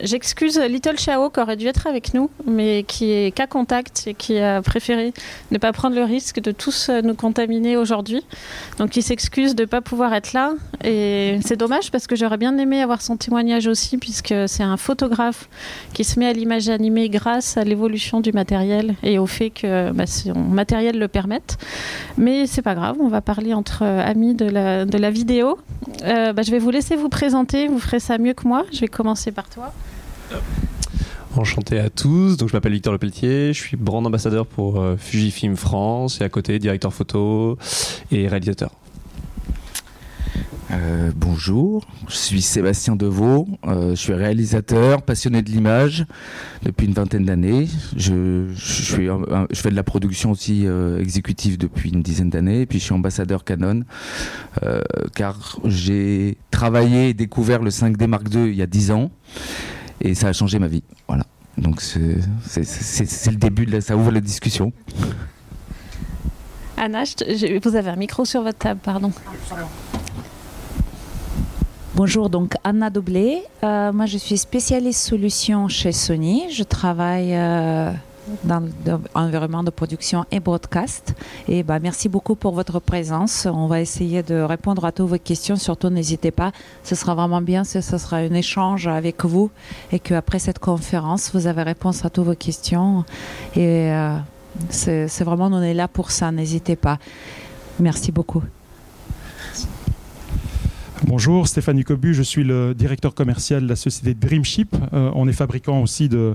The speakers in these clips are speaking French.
J'excuse Little Chao qui aurait dû être avec nous, mais qui est qu'à contact et qui a préféré ne pas prendre le risque de tous nous contaminer aujourd'hui. Donc il s'excuse de ne pas pouvoir être là. Et c'est dommage parce que j'aurais bien aimé avoir son témoignage aussi, puisque c'est un photographe qui se met à l'image animée grâce à l'évolution du matériel et au fait que bah, son matériel le permette. Mais c'est pas grave, on va parler entre amis de la, de la vidéo. Euh, bah, je vais vous laisser vous présenter, vous ferez ça mieux que moi. Je vais commencer par toi. Enchanté à tous, donc je m'appelle Victor Lepelletier, je suis brand ambassadeur pour euh, Fujifilm France. Et à côté directeur photo et réalisateur. Euh, bonjour, je suis Sébastien Deveau, euh, je suis réalisateur, passionné de l'image depuis une vingtaine d'années. Je, fais de la production aussi exécutive depuis une dizaine d'années, et puis je suis ambassadeur Canon, car j'ai travaillé et découvert le 5D Mark II il y a 10 ans, et ça a changé ma vie. Voilà. Donc c'est le début, de ça ouvre la discussion. Anna, vous avez un micro sur votre table, pardon. Bonjour, donc Anna Doublé. Euh, moi, je suis spécialiste solution chez Sony. Je travaille euh, dans l'environnement de production et broadcast. Et bah, merci beaucoup pour votre présence. On va essayer de répondre à toutes vos questions. Surtout, n'hésitez pas. Ce sera vraiment bien ce sera un échange avec vous et qu'après cette conférence, vous avez réponse à toutes vos questions. Et euh, c'est vraiment, on est là pour ça. N'hésitez pas. Merci beaucoup. Bonjour, Stéphane Cobu, je suis le directeur commercial de la société Dreamship. Euh, on est fabricant aussi de,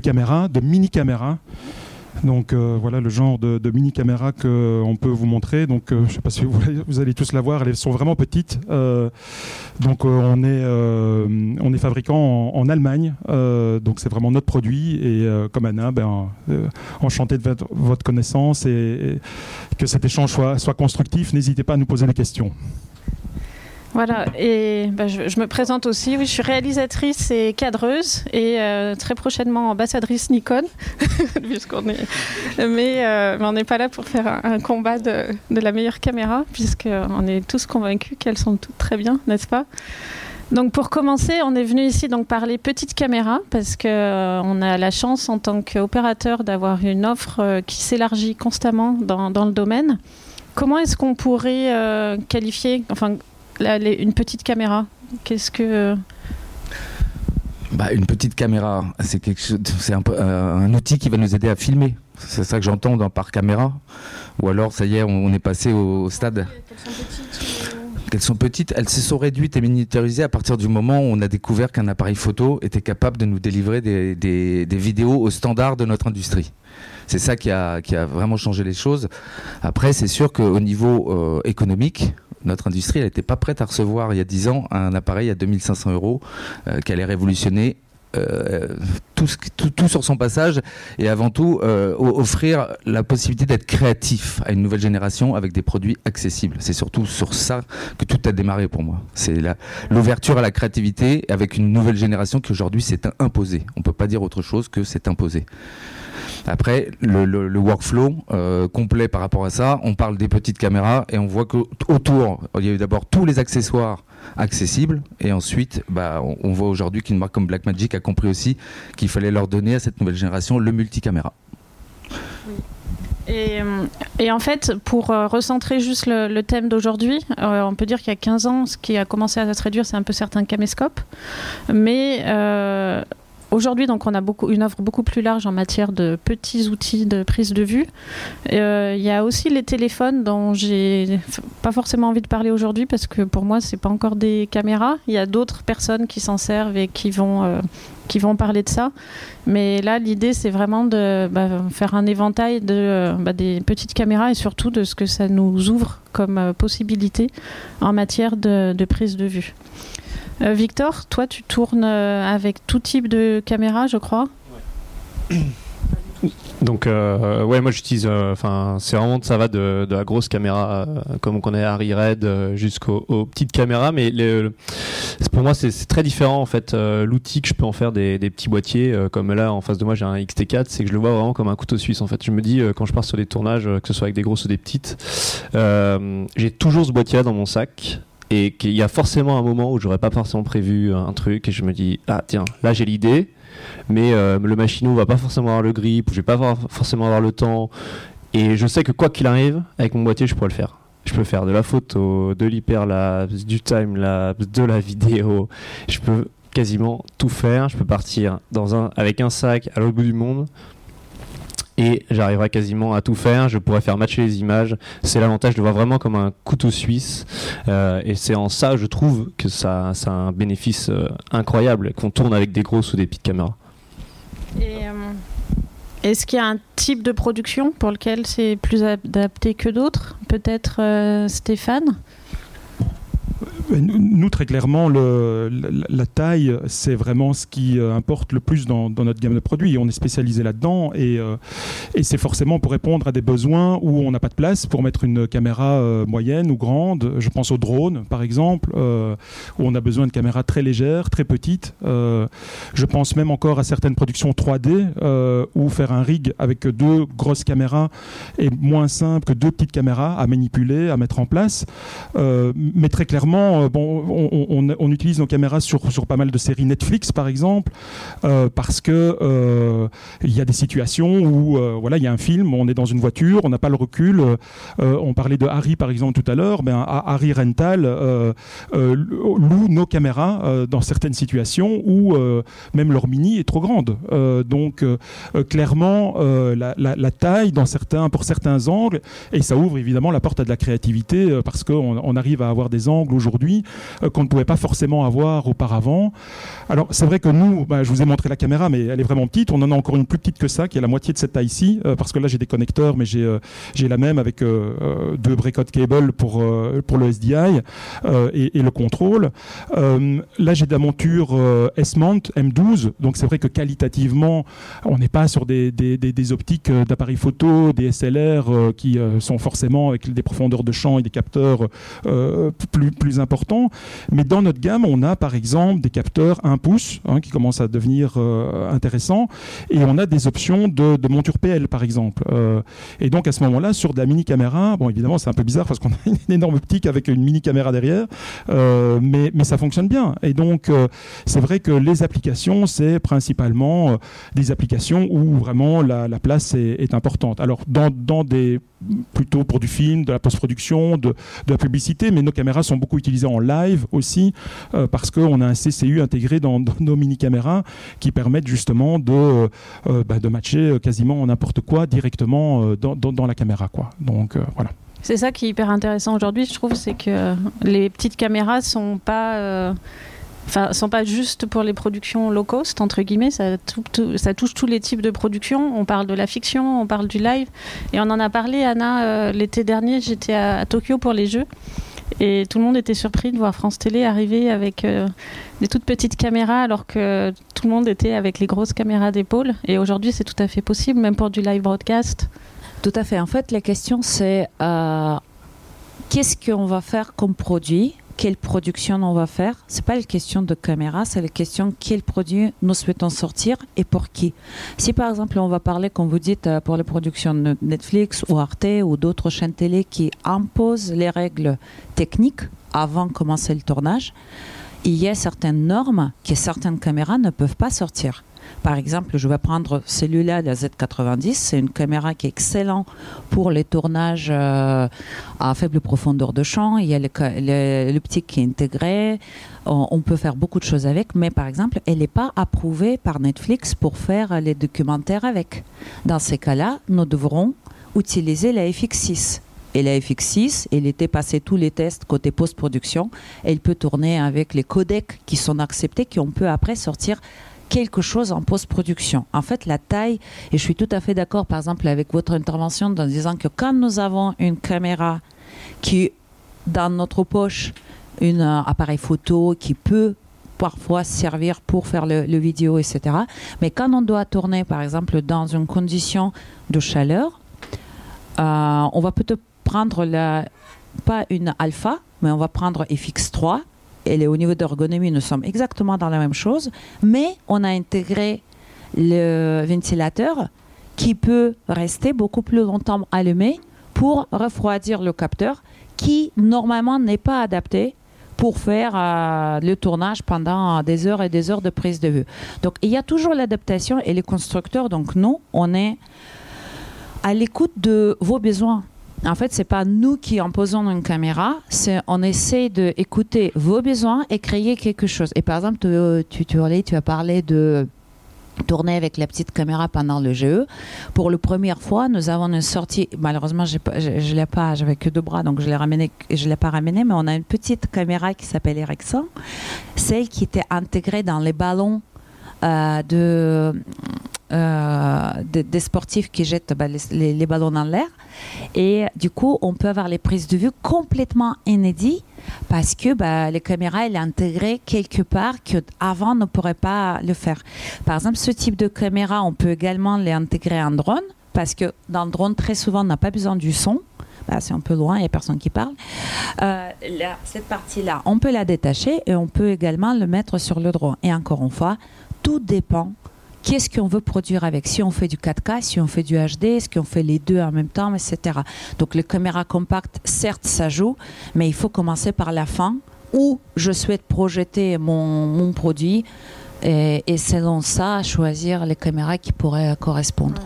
caméras, de mini-caméras. Donc euh, voilà le genre de, mini caméras qu'on peut vous montrer. Donc euh, je ne sais pas si vous, allez tous la voir, elles sont vraiment petites. donc on est on est fabricant en, Allemagne. donc c'est vraiment notre produit et comme Anna, ben, enchanté de votre, connaissance et, que cet échange soit constructif. N'hésitez pas à nous poser des questions. Voilà, et bah, je, me présente aussi. Oui, je suis réalisatrice et cadreuse et euh, très prochainement ambassadrice Nikon, puisqu'on est. Mais, euh, mais on n'est pas là pour faire un, combat de, la meilleure caméra, puisqu'on est tous convaincus qu'elles sont toutes très bien, n'est-ce pas? Donc pour commencer, on est venu ici donc parler petite caméra parce que euh, on a la chance en tant qu'opérateur d'avoir une offre qui s'élargit constamment dans, dans, le domaine. Comment est-ce qu'on pourrait qualifier, enfin une petite caméra Qu'est-ce que bah, une petite caméra, c'est quelque chose, c'est un, euh, un, outil qui va nous aider à filmer. C'est ça que j'entends dans par caméra. Ou alors, ça y est, on, est passé au, stade. Qu'elles sont petites, elles se sont réduites et miniaturisées à partir du moment où on a découvert qu'un appareil photo était capable de nous délivrer des, des, des vidéos au standard de notre industrie. C'est ça qui a, qui a, vraiment changé les choses. Après, c'est sûr qu'au niveau euh, économique, notre industrie, n'était pas prête à recevoir il y a 10 ans un appareil à 2500 euros euh, qui allait révolutionner euh, tout, tout, sur son passage et avant tout euh, offrir la possibilité d'être créatif à une nouvelle génération avec des produits accessibles. C'est surtout sur ça que tout a démarré pour moi. C'est l'ouverture à la créativité avec une nouvelle génération qui aujourd'hui s'est imposée. On ne peut pas dire autre chose que c'est imposé. Après, le, workflow euh, complet par rapport à ça, on parle des petites caméras et on voit qu'autour, il y a eu d'abord tous les accessoires accessibles et ensuite, bah, on, voit aujourd'hui qu'une marque comme Blackmagic a compris aussi qu'il fallait leur donner à cette nouvelle génération le multicaméra. Et, euh, et, en fait, pour euh, recentrer juste le, thème d'aujourd'hui, on peut dire qu'il y a 15 ans, ce qui a commencé à se réduire, c'est un peu certains caméscopes. Mais Aujourd'hui, donc, on a une offre beaucoup plus large en matière de petits outils de prise de vue. Euh, il y a aussi les téléphones dont j'ai pas forcément envie de parler aujourd'hui parce que pour moi, c'est pas encore des caméras. Il y a d'autres personnes qui s'en servent et qui vont, euh, qui vont parler de ça. Mais là, l'idée, c'est vraiment de bah, faire un éventail de, bah, des petites caméras et surtout de ce que ça nous ouvre comme euh, possibilité en matière de prise de vue. Euh, Victor, toi, tu tournes euh, avec tout type de caméra, je crois. Donc euh, ouais, moi j'utilise, enfin c'est vraiment ça va de, la grosse caméra comme on connaît Harry Red jusqu'aux petites caméras, mais pour moi c'est très différent en fait. L'outil que je peux en faire des, petits boîtiers, comme là en face de moi j'ai un XT4, c'est que je le vois vraiment comme un couteau suisse en fait. Je me dis quand je pars sur des tournages, que ce soit avec des grosses ou des petites, j'ai toujours ce boîtier dans mon sac et qu'il y a forcément un moment où j'aurais pas forcément prévu un truc et je me dis ah tiens là j'ai l'idée. Mais euh, le machineau va pas forcément avoir le grip je vais pas avoir, forcément avoir le temps. Et je sais que quoi qu'il arrive avec mon boîtier je pourrais le faire. Je peux faire de la photo de l'hyperlapse du timelapse de la vidéo. Je peux quasiment tout faire. Je peux partir dans un avec un sac à l'autre bout du monde et j'arriverai quasiment à tout faire. Je pourrais faire matcher les images. C'est l'avantage de voir vraiment comme un couteau suisse. Euh, et c'est en ça, je trouve, que ça, ça a un bénéfice euh, incroyable qu'on tourne avec des grosses ou des petites caméras. Euh, Est-ce qu'il y a un type de production pour lequel c'est plus adapté que d'autres? Peut-être Stéphane? Nous, très clairement, la, taille, c'est vraiment ce qui euh, importe le plus dans, notre gamme de produits. On est spécialisé là-dedans et, euh, et c'est forcément pour répondre à des besoins où on n'a pas de place pour mettre une caméra euh, moyenne ou grande. Je pense aux drones, par exemple, où on a besoin de caméras très légères, très petites. Je pense même encore à certaines productions 3D où faire un rig avec deux grosses caméras est moins simple que deux petites caméras à manipuler, à mettre en place. mais très clairement, euh, on, utilise nos caméras sur, pas mal de séries Netflix, par exemple, euh, parce que euh, il y a des situations où voilà, il y a un film, on est dans une voiture, on n'a pas le recul. On parlait de Harry, par exemple, tout à l'heure. Ben, Harry Rental loue nos caméras dans certaines situations où même leur mini est trop grande. donc, clairement, la, taille pour certains angles, et ça ouvre évidemment la porte à de la créativité parce qu'on on arrive à avoir des angles aujourd'hui euh, qu'on ne pouvait pas forcément avoir auparavant. Alors c'est vrai que nous, bah, je vous ai montré la caméra, mais elle est vraiment petite. On en a encore une plus petite que ça, qui est la moitié de cette taille-ci, euh, parce que là j'ai des connecteurs, mais j'ai euh, la même avec deux breakout cable pour le SDI et, le contrôle. là j'ai de la monture S-Mount M12, donc c'est vrai que qualitativement, on n'est pas sur des, optiques d'appareils photo, des SLR qui sont forcément avec des profondeurs de champ et des capteurs plus importants Mais dans notre gamme, on a par exemple des capteurs 1 pouce hein, qui commencent à devenir euh, intéressants et on a des options de, monture PL par exemple. Euh, et donc à ce moment-là, sur de la mini caméra, bon évidemment c'est un peu bizarre parce qu'on a une énorme optique avec une mini caméra derrière, euh, mais, ça fonctionne bien. Et donc euh, c'est vrai que les applications, c'est principalement des applications où vraiment la, la place est, importante. Alors dans des plutôt pour du film, de la post-production, de, de la publicité, mais nos caméras sont beaucoup utilisées en live aussi, euh, parce qu'on a un CCU intégré dans, nos mini-caméras qui permettent justement de, euh, euh bah, de matcher quasiment n'importe quoi directement euh, dans, dans, la caméra. Quoi. Donc euh, voilà. C'est ça qui est hyper intéressant aujourd'hui, je trouve, c'est que les petites caméras sont pas enfin, sont pas juste pour les productions low cost, entre guillemets, ça, touche tous les types de productions. On parle de la fiction, on parle du live. Et on en a parlé, Anna, euh, l'été dernier, j'étais à, à, Tokyo pour les Jeux. Et tout le monde était surpris de voir France Télé arriver avec euh, des toutes petites caméras alors que tout le monde était avec les grosses caméras d'épaule. Et aujourd'hui, c'est tout à fait possible, même pour du live broadcast. Tout à fait. En fait, la question, c'est euh, qu'est-ce qu'on va faire comme produit quelle production on va faire. C'est pas une question de caméra, c'est la question quel produit nous souhaitons sortir et pour qui. Si par exemple on va parler, comme vous dites, pour les productions de Netflix ou Arte ou d'autres chaînes télé qui imposent les règles techniques avant de commencer le tournage, il y a certaines normes que certaines caméras ne peuvent pas sortir. Par exemple, je vais prendre celui-là, la Z90. C'est une caméra qui est excellente pour les tournages euh, à faible profondeur de champ. Il y a l'optique qui est intégrée. On, peut faire beaucoup de choses avec, mais par exemple, elle n'est pas approuvée par Netflix pour faire les documentaires avec. Dans ces cas-là, nous devrons utiliser la FX6. Et la FX6, elle était passée tous les tests côté post-production. Elle peut tourner avec les codecs qui sont acceptés, qui on peut après sortir quelque chose en post-production. En fait, la taille, et je suis tout à fait d'accord, par exemple, avec votre intervention en disant que quand nous avons une caméra qui, dans notre poche, un euh, appareil photo qui peut parfois servir pour faire le, vidéo, etc. Mais quand on doit tourner, par exemple, dans une condition de chaleur, euh, on va peut-être prendre pas une alpha, mais on va prendre FX3 et au niveau d'ergonomie, nous sommes exactement dans la même chose, mais on a intégré le ventilateur qui peut rester beaucoup plus longtemps allumé pour refroidir le capteur qui normalement n'est pas adapté pour faire euh, le tournage pendant des heures et des heures de prise de vue. Donc il y a toujours l'adaptation et les constructeurs, donc nous, on est à l'écoute de vos besoins. En fait, c'est pas nous qui imposons une caméra, c'est on essaie d'écouter vos besoins et créer quelque chose. Et par exemple, tu, tu, tu, tu as parlé de tourner avec la petite caméra pendant le GE. Pour la première fois, nous avons une sortie. Malheureusement, je ne l'ai pas, j'avais que deux bras, donc je l'ai ramené, je l'ai pas ramené, mais on a une petite caméra qui s'appelle Ericsson, celle qui était intégrée dans les ballons euh, de, euh, des sportifs qui jettent bah, les, ballons dans l'air. Et du coup, on peut avoir les prises de vue complètement inédites parce que bah, les caméras, elle est intégrée quelque part qu'avant, on ne pourrait pas le faire. Par exemple, ce type de caméra, on peut également les intégrer en drone parce que dans le drone, très souvent, on n'a pas besoin du son. Bah, c'est un peu loin, il n'y a personne qui parle. Euh, cette partie-là, on peut la détacher et on peut également le mettre sur le drone. Et encore une fois, tout dépend qu'est-ce qu'on veut produire avec? Si on fait du 4K, si on fait du HD, est-ce qu'on fait les deux en même temps, etc. Donc les caméras compactes, certes, ça joue, mais il faut commencer par la fin où je souhaite projeter mon, produit et, et selon ça, choisir les caméras qui pourraient correspondre.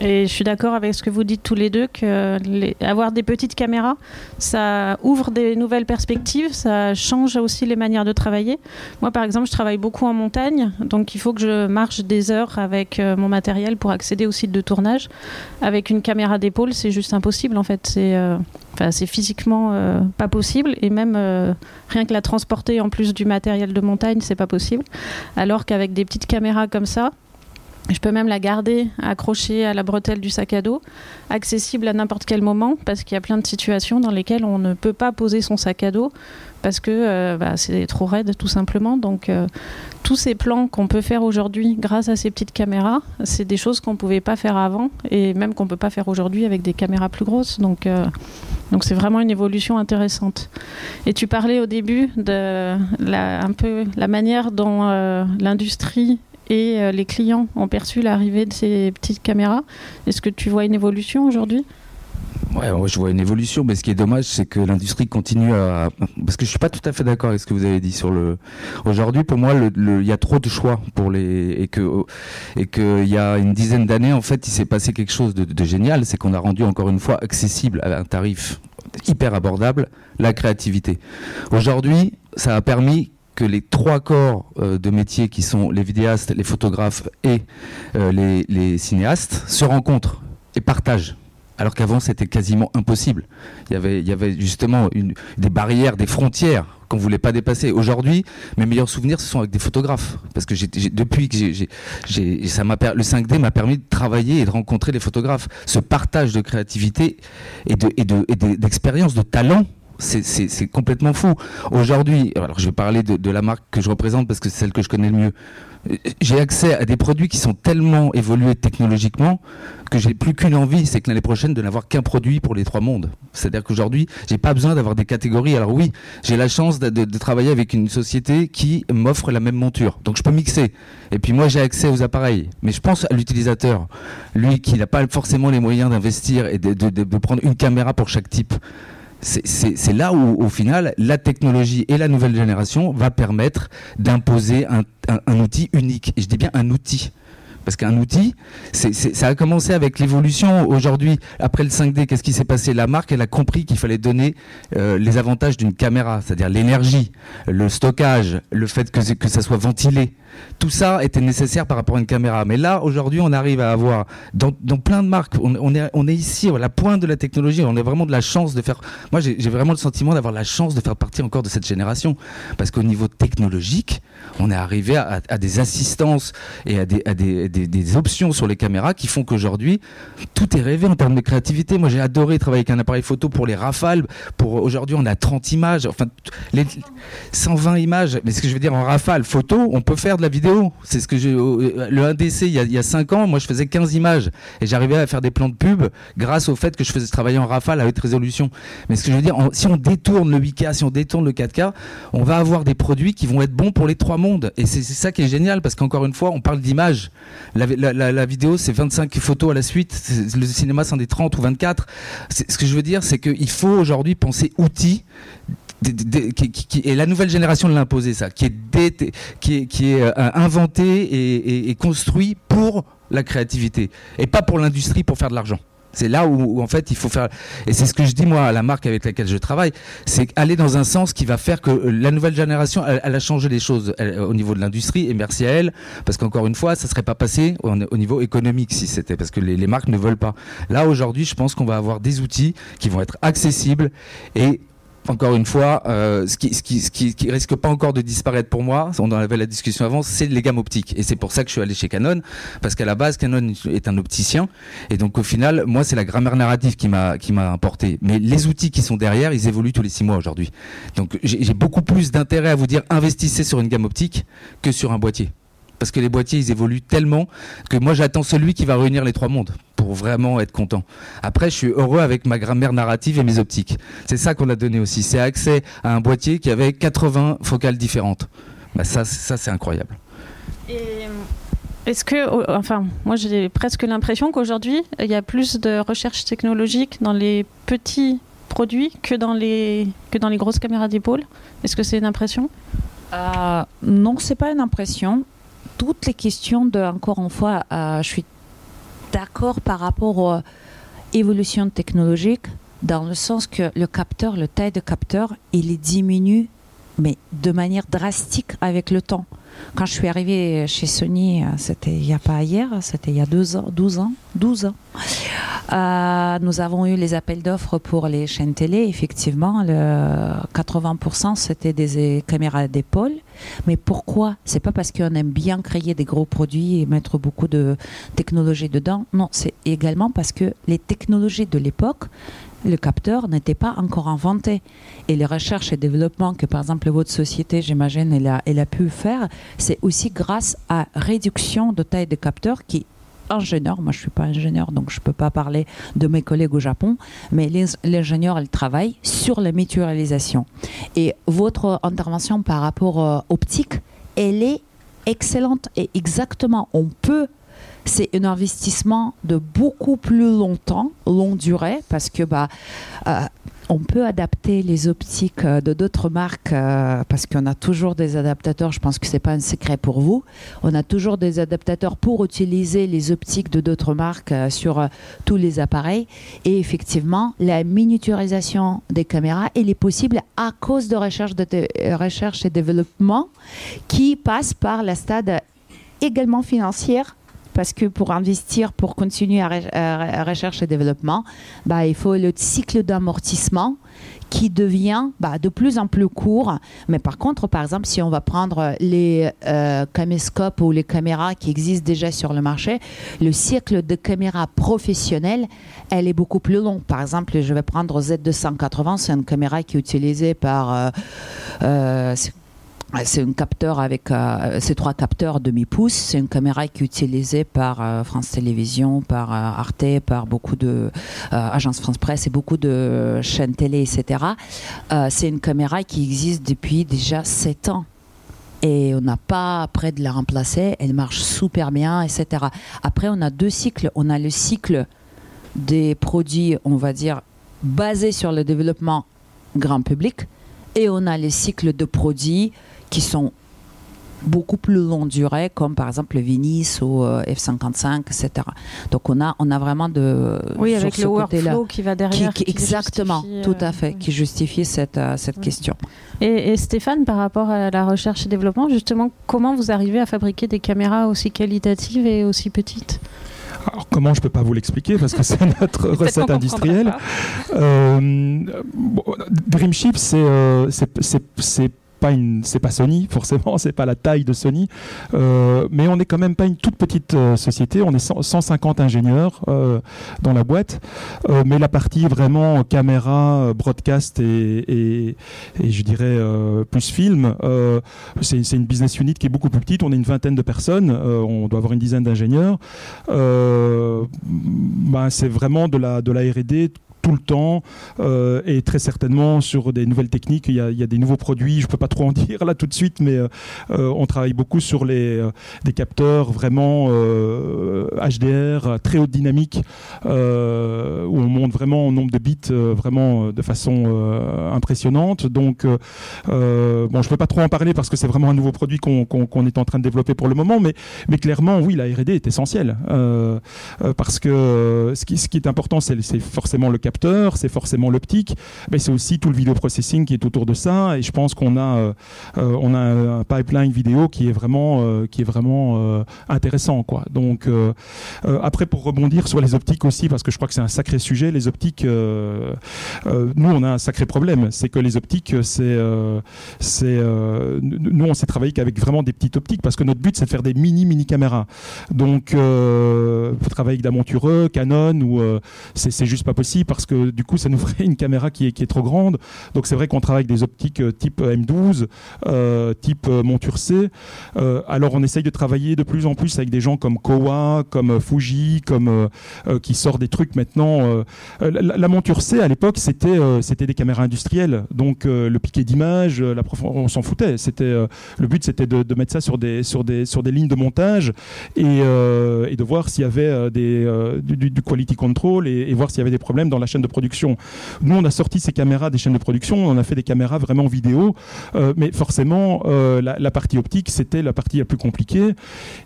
Et je suis d'accord avec ce que vous dites tous les deux, que avoir des petites caméras, ça ouvre des nouvelles perspectives, ça change aussi les manières de travailler. Moi, par exemple, je travaille beaucoup en montagne, donc il faut que je marche des heures avec euh, mon matériel pour accéder au site de tournage. Avec une caméra d'épaule, c'est juste impossible, en fait. C'est euh, physiquement euh, pas possible, et même rien que la transporter en plus du matériel de montagne, c'est pas possible. Alors qu'avec des petites caméras comme ça, je peux même la garder accrochée à la bretelle du sac à dos, accessible à n'importe quel moment, parce qu'il y a plein de situations dans lesquelles on ne peut pas poser son sac à dos parce que euh, bah, c'est trop raide tout simplement. Donc euh, tous ces plans qu'on peut faire aujourd'hui grâce à ces petites caméras, c'est des choses qu'on ne pouvait pas faire avant et même qu'on ne peut pas faire aujourd'hui avec des caméras plus grosses. Donc euh, donc c'est vraiment une évolution intéressante. Et tu parlais au début de un peu la manière dont l'industrie et euh, les clients ont perçu l'arrivée de ces petites caméras. Est-ce que tu vois une évolution aujourd'hui? Ouais, je vois une évolution, mais ce qui est dommage, c'est que l'industrie continue à. Parce que je suis pas tout à fait d'accord avec ce que vous avez dit sur le. Aujourd'hui, pour moi, il y a trop de choix pour les et que et que il y a une dizaine d'années, en fait, il s'est passé quelque chose de génial, c'est qu'on a rendu encore une fois accessible à un tarif hyper abordable la créativité. Aujourd'hui, ça a permis que les trois corps euh, de métier qui sont les vidéastes, les photographes et euh, les, cinéastes se rencontrent et partagent. Alors qu'avant c'était quasiment impossible. Il y avait, justement des barrières, des frontières qu'on voulait pas dépasser. Aujourd'hui, mes meilleurs souvenirs ce sont avec des photographes, parce que depuis que j'ai, le 5D m'a permis de travailler et de rencontrer des photographes. Ce partage de créativité et d'expérience, de talent c'est complètement fou. Aujourd'hui, alors je vais parler de, la marque que je représente parce que c'est celle que je connais le mieux. J'ai accès à des produits qui sont tellement évolués technologiquement que j'ai plus qu'une envie, c'est que l'année prochaine de n'avoir qu'un produit pour les trois mondes. C'est-à-dire qu'aujourd'hui, j'ai pas besoin d'avoir des catégories. Alors oui, j'ai la chance de, de, travailler avec une société qui m'offre la même monture, donc je peux mixer. Et puis moi, j'ai accès aux appareils, mais je pense à l'utilisateur, lui qui n'a pas forcément les moyens d'investir et de, de prendre une caméra pour chaque type c'est là où, au final, la technologie et la nouvelle génération va permettre d'imposer un, outil unique. Et je dis bien un outil. Parce qu'un outil, ça a commencé avec l'évolution. Aujourd'hui, après le 5D, qu'est-ce qui s'est passé? La marque, elle a compris qu'il fallait donner euh, les avantages d'une caméra, c'est-à-dire l'énergie, le stockage, le fait que ça soit ventilé. Tout ça était nécessaire par rapport à une caméra. Mais là, aujourd'hui, on arrive à avoir, dans, plein de marques, on, est, on est ici à la pointe de la technologie. On a vraiment de la chance de faire. Moi, j'ai vraiment le sentiment d'avoir la chance de faire partie encore de cette génération. Parce qu'au niveau technologique, on est arrivé à, des assistances et à, des, des, options sur les caméras qui font qu'aujourd'hui, tout est rêvé en termes de créativité. Moi, j'ai adoré travailler avec un appareil photo pour les rafales. Pour aujourd'hui, on a 30 images, enfin, les 120 images. Mais ce que je veux dire en rafale photo, on peut faire de la vidéo. C'est ce que. Euh, le 1DC, il y, a, il y a 5 ans, moi, je faisais 15 images et j'arrivais à faire des plans de pub grâce au fait que je faisais travailler en rafale à haute résolution. Mais ce que je veux dire, si on détourne le 8K, si on détourne le 4K, on va avoir des produits qui vont être bons pour les trois mondes. Et c'est ça qui est génial parce qu'encore une fois, on parle d'image. La, la, vidéo, c'est 25 photos à la suite. Le cinéma, c'en est 30 ou 24. Ce que je veux dire, c'est qu'il faut aujourd'hui penser outils qui, est la nouvelle génération de l'imposer ça, qui est, qui qui est inventé et construit pour la créativité et pas pour l'industrie pour faire de l'argent. C'est là où, en fait il faut faire et c'est ce que je dis moi à la marque avec laquelle je travaille, c'est aller dans un sens qui va faire que euh, la nouvelle génération elle, a changé les choses au niveau de l'industrie et merci à elle parce qu'encore une fois ça serait pas passé au, niveau économique si c'était parce que les, les marques ne veulent pas. Là aujourd'hui je pense qu'on va avoir des outils qui vont être accessibles et encore une fois, euh, ce, qui, ce, risque pas encore de disparaître pour moi, on en avait la discussion avant, c'est les gammes optiques. Et c'est pour ça que je suis allé chez Canon, parce qu'à la base, Canon est un opticien. Et donc au final, moi, c'est la grammaire narrative qui m'a qui m'a importé. Mais les outils qui sont derrière, ils évoluent tous les six mois aujourd'hui. Donc j'ai beaucoup plus d'intérêt à vous dire investissez sur une gamme optique que sur un boîtier parce que les boîtiers ils évoluent tellement que moi j'attends celui qui va réunir les trois mondes pour vraiment être content. Après, je suis heureux avec ma grammaire narrative et mes optiques. C'est ça qu'on a donné aussi. C'est accès à un boîtier qui avait 80 focales différentes. Bah ça, ça c'est incroyable. Est-ce que, enfin, moi j'ai presque l'impression qu'aujourd'hui, il y a plus de recherche technologique dans les petits produits que dans les, que dans les grosses caméras d'épaule? Est-ce que c'est une impression? Euh, Non, c'est pas une impression toutes les questions de, encore une fois, euh, je suis d'accord par rapport aux évolutions technologiques, dans le sens que le capteur, le taille de capteur, il diminue, mais de manière drastique avec le temps. Quand je suis arrivée chez Sony, euh, c'était il n'y a pas hier, c'était il y a deux ans, 12 ans, 12 ans. Euh, nous avons eu les appels d'offres pour les chaînes télé. Effectivement, le 80% c'était des caméras d'épaule. Mais pourquoi? C'est pas parce qu'on aime bien créer des gros produits et mettre beaucoup de technologie dedans. Non, c'est également parce que les technologies de l'époque le capteur n'était pas encore inventé. Et les recherches et développement que, par exemple, votre société, j'imagine, elle a, elle a pu faire, c'est aussi grâce à réduction de taille de capteur qui ingénieur, moi je ne suis pas ingénieur donc je ne peux pas parler de mes collègues au Japon, mais l'ingénieur elle travaille sur la mutualisation. Et votre intervention par rapport aux optique, elle est excellente et exactement on peut c'est un investissement de beaucoup plus longtemps, longue durée, parce que bah, euh, on peut adapter les optiques euh, de d'autres marques euh, parce qu'on a toujours des adaptateurs. Je pense que c'est pas un secret pour vous. On a toujours des adaptateurs pour utiliser les optiques de d'autres marques sur tous les appareils. Et effectivement, la miniaturisation des caméras, elle est possible à cause de recherche, de recherche et développement qui passe par la stade également financière parce que pour investir, pour continuer à, recherche et développement, bah, il faut le cycle d'amortissement qui devient bah, de plus en plus court. Mais par contre, par exemple, si on va prendre les euh, caméscopes ou les caméras qui existent déjà sur le marché, le cycle de caméra professionnelle, elle est beaucoup plus long. Par exemple, je vais prendre Z280, c'est une caméra qui est utilisée par... Euh, euh, c'est un capteur avec euh, ces trois capteurs demi-pouce. C'est une caméra qui est utilisée par euh, France Télévisions, par euh, Arte, par beaucoup de agences France Presse et beaucoup de chaînes télé, etc. c'est une caméra qui existe depuis déjà 7 ans et on n'a pas près de la remplacer. Elle marche super bien, etc. Après, on a deux cycles. On a le cycle des produits, on va dire, basés sur le développement grand public, et on a le cycle de produits qui sont beaucoup plus longue durée, comme par exemple le Vinis ou euh, F55, etc. Donc on a, on a vraiment de... Oui, avec le workflow qui va derrière. exactement, tout à fait, euh, qui justifie cette, euh, cette question. Et, Stéphane, par rapport à la recherche et développement, justement, comment vous arrivez à fabriquer des caméras aussi qualitatives et aussi petites? Alors comment je peux pas vous l'expliquer parce que c'est notre recette industrielle. Euh, Dreamship, c'est c'est c'est pas Sony forcément, c'est pas la taille de Sony, euh, mais on n'est quand même pas une toute petite euh, société. On est 150 ingénieurs euh, dans la boîte, mais la partie vraiment caméra, broadcast et, je dirais plus film, c'est une business unit qui est beaucoup plus petite. On est une vingtaine de personnes, on doit avoir une dizaine d'ingénieurs. Ben, c'est vraiment de la R&D tout le temps et très certainement sur des nouvelles techniques. Il y a, des nouveaux produits. Je peux pas trop en dire là tout de suite, mais on travaille beaucoup sur les des capteurs vraiment HDR très haute dynamique où on monte vraiment en nombre de bits vraiment de façon impressionnante. Donc bon, je peux pas trop en parler parce que c'est vraiment un nouveau produit qu'on est en train de développer pour le moment, mais, mais clairement, oui, la R&D est essentielle euh, euh, parce que euh, ce, qui, ce, qui, est important, c'est forcément le c'est forcément l'optique, mais c'est aussi tout le vidéo processing qui est autour de ça. Et je pense qu'on a, on a un pipeline vidéo qui est vraiment, qui est vraiment intéressant, quoi. Donc après, pour rebondir sur les optiques aussi, parce que je crois que c'est un sacré sujet, les optiques, nous, on a un sacré problème, c'est que les optiques, c'est, c'est, nous, on s'est travaillé qu'avec vraiment des petites optiques parce que notre but c'est faire des mini mini caméras. Donc euh, travailler avec montureux, Canon ou euh, c'est juste pas possible parce que du coup ça nous ferait une caméra qui est, trop grande. Donc c'est vrai qu'on travaille avec des optiques euh, type M12, euh, type monture C. alors on essaye de travailler de plus en plus avec des gens comme Kowa, comme Fuji, comme qui sort des trucs maintenant. La, monture C à l'époque c'était des caméras industrielles. Donc le piqué d'image, on s'en foutait. C'était le but c'était de, mettre ça sur des lignes de montage et, euh, de voir s'il y avait euh, euh, du, quality control et voir s'il y avait des problèmes dans la chaîne de production. Nous, on a sorti ces caméras des chaînes de production, on a fait des caméras vraiment vidéo, mais forcément, la, la, partie optique, c'était la partie la plus compliquée.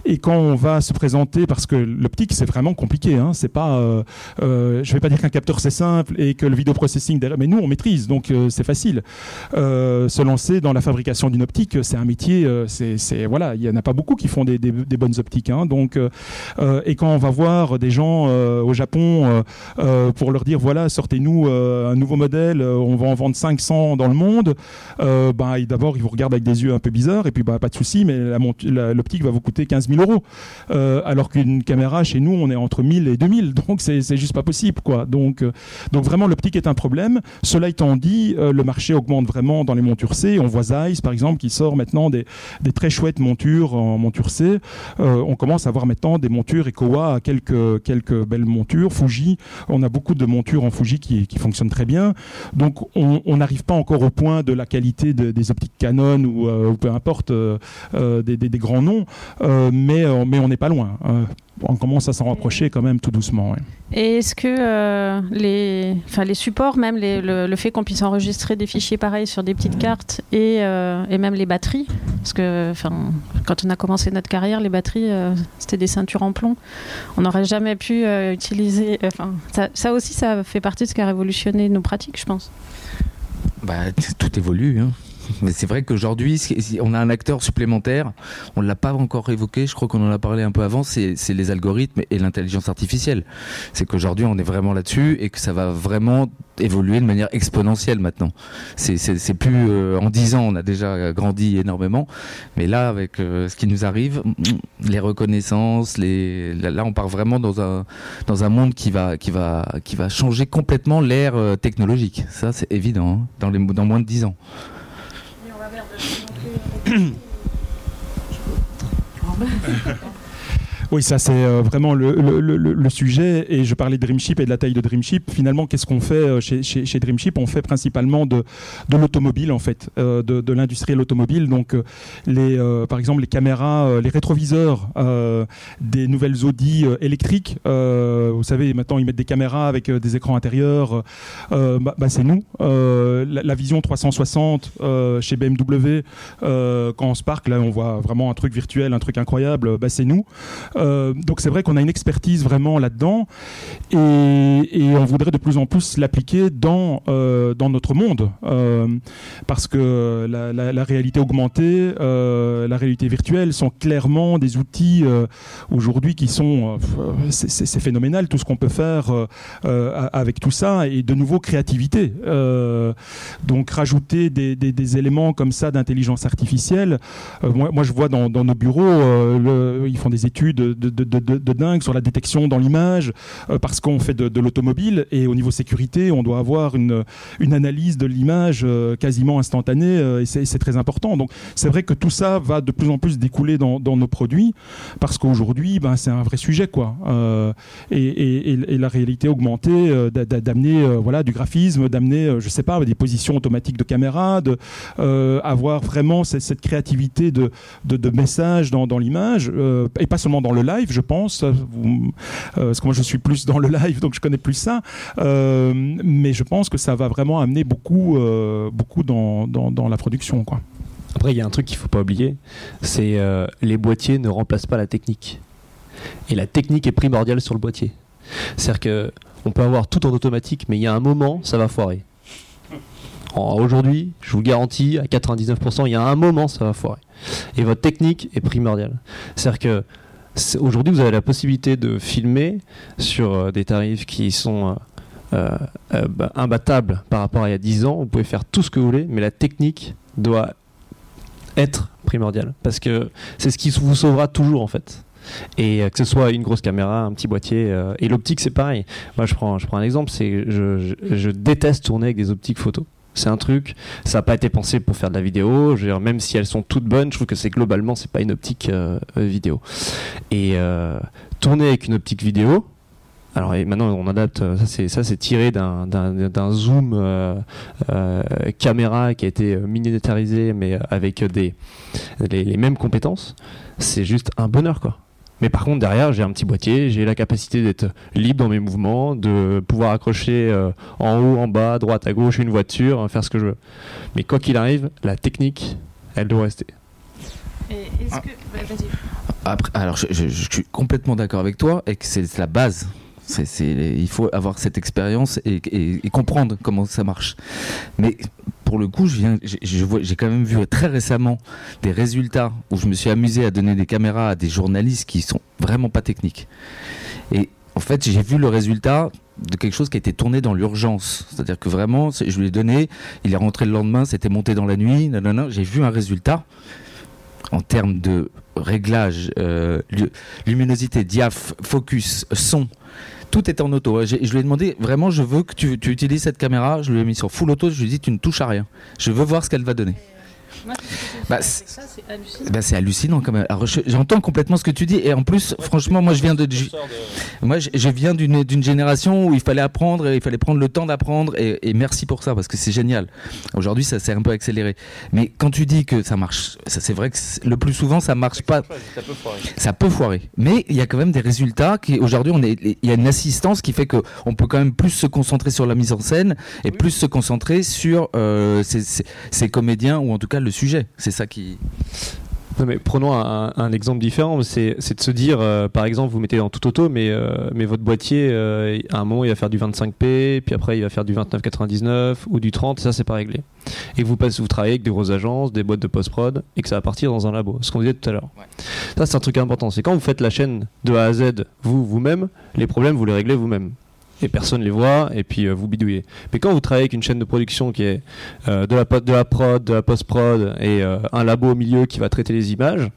Et quand on va se présenter, parce que l'optique, c'est vraiment compliqué, hein, c'est pas, je vais pas dire qu'un capteur c'est simple et que le vidéo processing derrière, mais nous, on maîtrise, donc c'est facile. se lancer dans la fabrication d'une optique, c'est un métier, c'est voilà, il y en a pas beaucoup qui font des, bonnes optiques. Hein, donc, euh, euh, et quand on va voir des gens euh, au Japon pour leur dire voilà, sortez-nous un nouveau modèle, on va en vendre 500 dans le monde, bah, d'abord ils vous regardent avec des yeux un peu bizarres et puis bah, pas de souci, mais l'optique va vous coûter 15 000 euros. alors qu'une caméra chez nous, on est entre 1000 et 2000, donc c'est juste pas possible. Quoi. Donc, vraiment, l'optique est un problème. Cela étant dit, le marché augmente vraiment dans les montures C. On voit Zeiss, par exemple, qui sort maintenant des, très chouettes montures en monture C. on commence à voir maintenant des montures Ecowa à quelques, quelques belles montures. Fuji, on a beaucoup de montures en Fuji qui, fonctionnent très bien. Donc on n'arrive pas encore au point de la qualité de, des optiques Canon ou, euh, peu importe euh, euh des, grands noms, mais, mais on n'est pas loin. On commence à s'en rapprocher quand même tout doucement. Ouais. Et est-ce que euh, les, les supports, même les, le, le, fait qu'on puisse enregistrer des fichiers pareils sur des petites cartes et, euh, et même les batteries, parce que quand on a commencé notre carrière, les batteries, euh, c'était des ceintures en plomb. On n'aurait jamais pu euh, utiliser... Ça, ça, aussi, ça fait partie de ce qui a révolutionné nos pratiques, je pense. Bah, tout évolue. Hein. Mais c'est vrai qu'aujourd'hui, on a un acteur supplémentaire. On ne l'a pas encore évoqué. Je crois qu'on en a parlé un peu avant. C'est les algorithmes et l'intelligence artificielle. C'est qu'aujourd'hui, on est vraiment là-dessus et que ça va vraiment évoluer de manière exponentielle maintenant. C'est plus euh, en dix ans, on a déjà grandi énormément, mais là, avec euh, ce qui nous arrive, les reconnaissances, là, on part vraiment dans un dans un monde qui va qui va qui va changer complètement l'ère euh, technologique. Ça, c'est évident hein, dans dans moins de dix ans. 嗯我们 Oui, ça c'est euh, vraiment le, sujet. Et je parlais de Dreamship et de la taille de Dreamship. Finalement, qu'est-ce qu'on fait euh, chez, chez, Dreamship? On fait principalement de, l'automobile, en fait, euh, de, de l'industriel automobile. Donc, par exemple, les caméras, les rétroviseurs des nouvelles Audi électriques. vous savez, maintenant, ils mettent des caméras avec des écrans intérieurs. bah, bah c'est nous. La, la, vision 360 chez BMW, quand on se parque, là, on voit vraiment un truc virtuel, un truc incroyable. Bah, c'est nous. Euh, donc c'est vrai qu'on a une expertise vraiment là-dedans et, on voudrait de plus en plus l'appliquer dans, euh, dans notre monde euh, parce que la, réalité augmentée, la réalité virtuelle sont clairement des outils aujourd'hui qui sont c'est phénoménal tout ce qu'on peut faire avec tout ça et de nouveau créativité. donc rajouter des, éléments comme ça d'intelligence artificielle. moi, je vois dans, nos bureaux, ils font des études de, dingue sur la détection dans l'image, parce qu'on fait de, l'automobile et au niveau sécurité, on doit avoir une, une analyse de l'image quasiment instantanée et c'est très important. Donc c'est vrai que tout ça va de plus en plus découler dans, nos produits parce qu'aujourd'hui, ben, c'est un vrai sujet. quoi. Et, la réalité augmentée, d'amener voilà, du graphisme, d'amener, je sais pas, des positions automatiques de caméra, de avoir vraiment cette, créativité de, de, messages dans, dans l'image, euh, et pas seulement dans le live, je pense, euh, parce que moi je suis plus dans le live, donc je connais plus ça, euh, mais je pense que ça va vraiment amener beaucoup, beaucoup dans, la production. Après, il y a un truc qu'il ne faut pas oublier, c'est les boîtiers ne remplacent pas la technique. Et la technique est primordiale sur le boîtier. C'est-à-dire que on peut avoir tout en automatique, mais il y a un moment, ça va foirer. Aujourd'hui, je vous garantis, à 99%, il y a un moment, ça va foirer. Et votre technique est primordiale. C'est-à-dire que aujourd'hui, vous avez la possibilité de filmer sur euh, des tarifs qui sont euh, euh, bah, imbattables par rapport à il y a 10 ans. Vous pouvez faire tout ce que vous voulez, mais la technique doit être primordiale. Parce que c'est ce qui vous sauvera toujours, en fait et que ce soit une grosse caméra, un petit boîtier et l'optique c'est pareil. Moi je prends je prends un exemple, c'est je, je, déteste tourner avec des optiques photo. C'est un truc, ça n'a pas été pensé pour faire de la vidéo. Même si elles sont toutes bonnes, je trouve que c'est globalement, c'est pas une optique euh, euh, vidéo. Et euh, tourner avec une optique vidéo, alors maintenant on adapte, ça c'est tiré d'un zoom caméra qui a été miniaturisé mais avec des les mêmes compétences. C'est juste un bonheur quoi. Mais par contre, derrière, j'ai un petit boîtier, j'ai la capacité d'être libre dans mes mouvements, de pouvoir accrocher euh, en haut, en bas, droite, à gauche une voiture, hein, faire ce que je veux. Mais quoi qu'il arrive, la technique, elle doit rester. Ah. Après, alors, je, je suis complètement d'accord avec toi et que c'est la base il faut avoir cette expérience et, comprendre comment ça marche. Mais pour le coup, j'ai quand même vu très récemment des résultats où je me suis amusé à donner des caméras à des journalistes qui sont vraiment pas techniques. Et en fait, j'ai vu le résultat de quelque chose qui a été tourné dans l'urgence. C'est-à-dire que vraiment, je lui ai donné, il est rentré le lendemain, c'était monté dans la nuit, j'ai vu un résultat en termes de réglage, euh, luminosité, diaph, focus, son, tout est en auto. Je lui ai demandé vraiment, je veux que tu, tu, utilises cette caméra. Je lui ai mis sur full auto. Je lui ai dit, tu ne touches à rien. Je veux voir ce qu'elle va donner. Bah, c'est hallucinant. quand même. J'entends complètement ce que tu dis et en plus, franchement, moi je viens de, moi je, viens d'une génération où il fallait apprendre, et il fallait prendre le temps d'apprendre et, merci pour ça parce que c'est génial. Aujourd'hui, ça s'est un peu accéléré. Mais quand tu dis que ça marche, c'est vrai que le plus souvent ça marche pas. Ça peut foirer. Ça peut foirer. Mais il y a quand même des résultats qui aujourd'hui on est, il y a une assistance qui fait que on peut quand même plus se concentrer sur la mise en scène et plus se concentrer sur euh, ces, ces comédiens ou en tout cas le sujet. C'est ça qui. mais prenons un, exemple différent, c'est de se dire, euh, par exemple, vous mettez en tout auto, mais, euh, mais votre boîtier, euh, à un moment, il va faire du 25p, puis après, il va faire du 29,99 ou du 30, ça, c'est pas réglé. Et vous, passez, vous travaillez avec des grosses agences, des boîtes de post-prod, et que ça va partir dans un labo, ce qu'on disait tout à l'heure. Ça, c'est un truc important. C'est quand vous faites la chaîne de A à Z, vous, vous-même, les problèmes, vous les réglez vous-même et personne les voit et puis euh, vous bidouillez. Mais quand vous travaillez avec une chaîne de production qui est euh, de, la, de prod, de la post-prod et euh, un labo au milieu qui va traiter les images,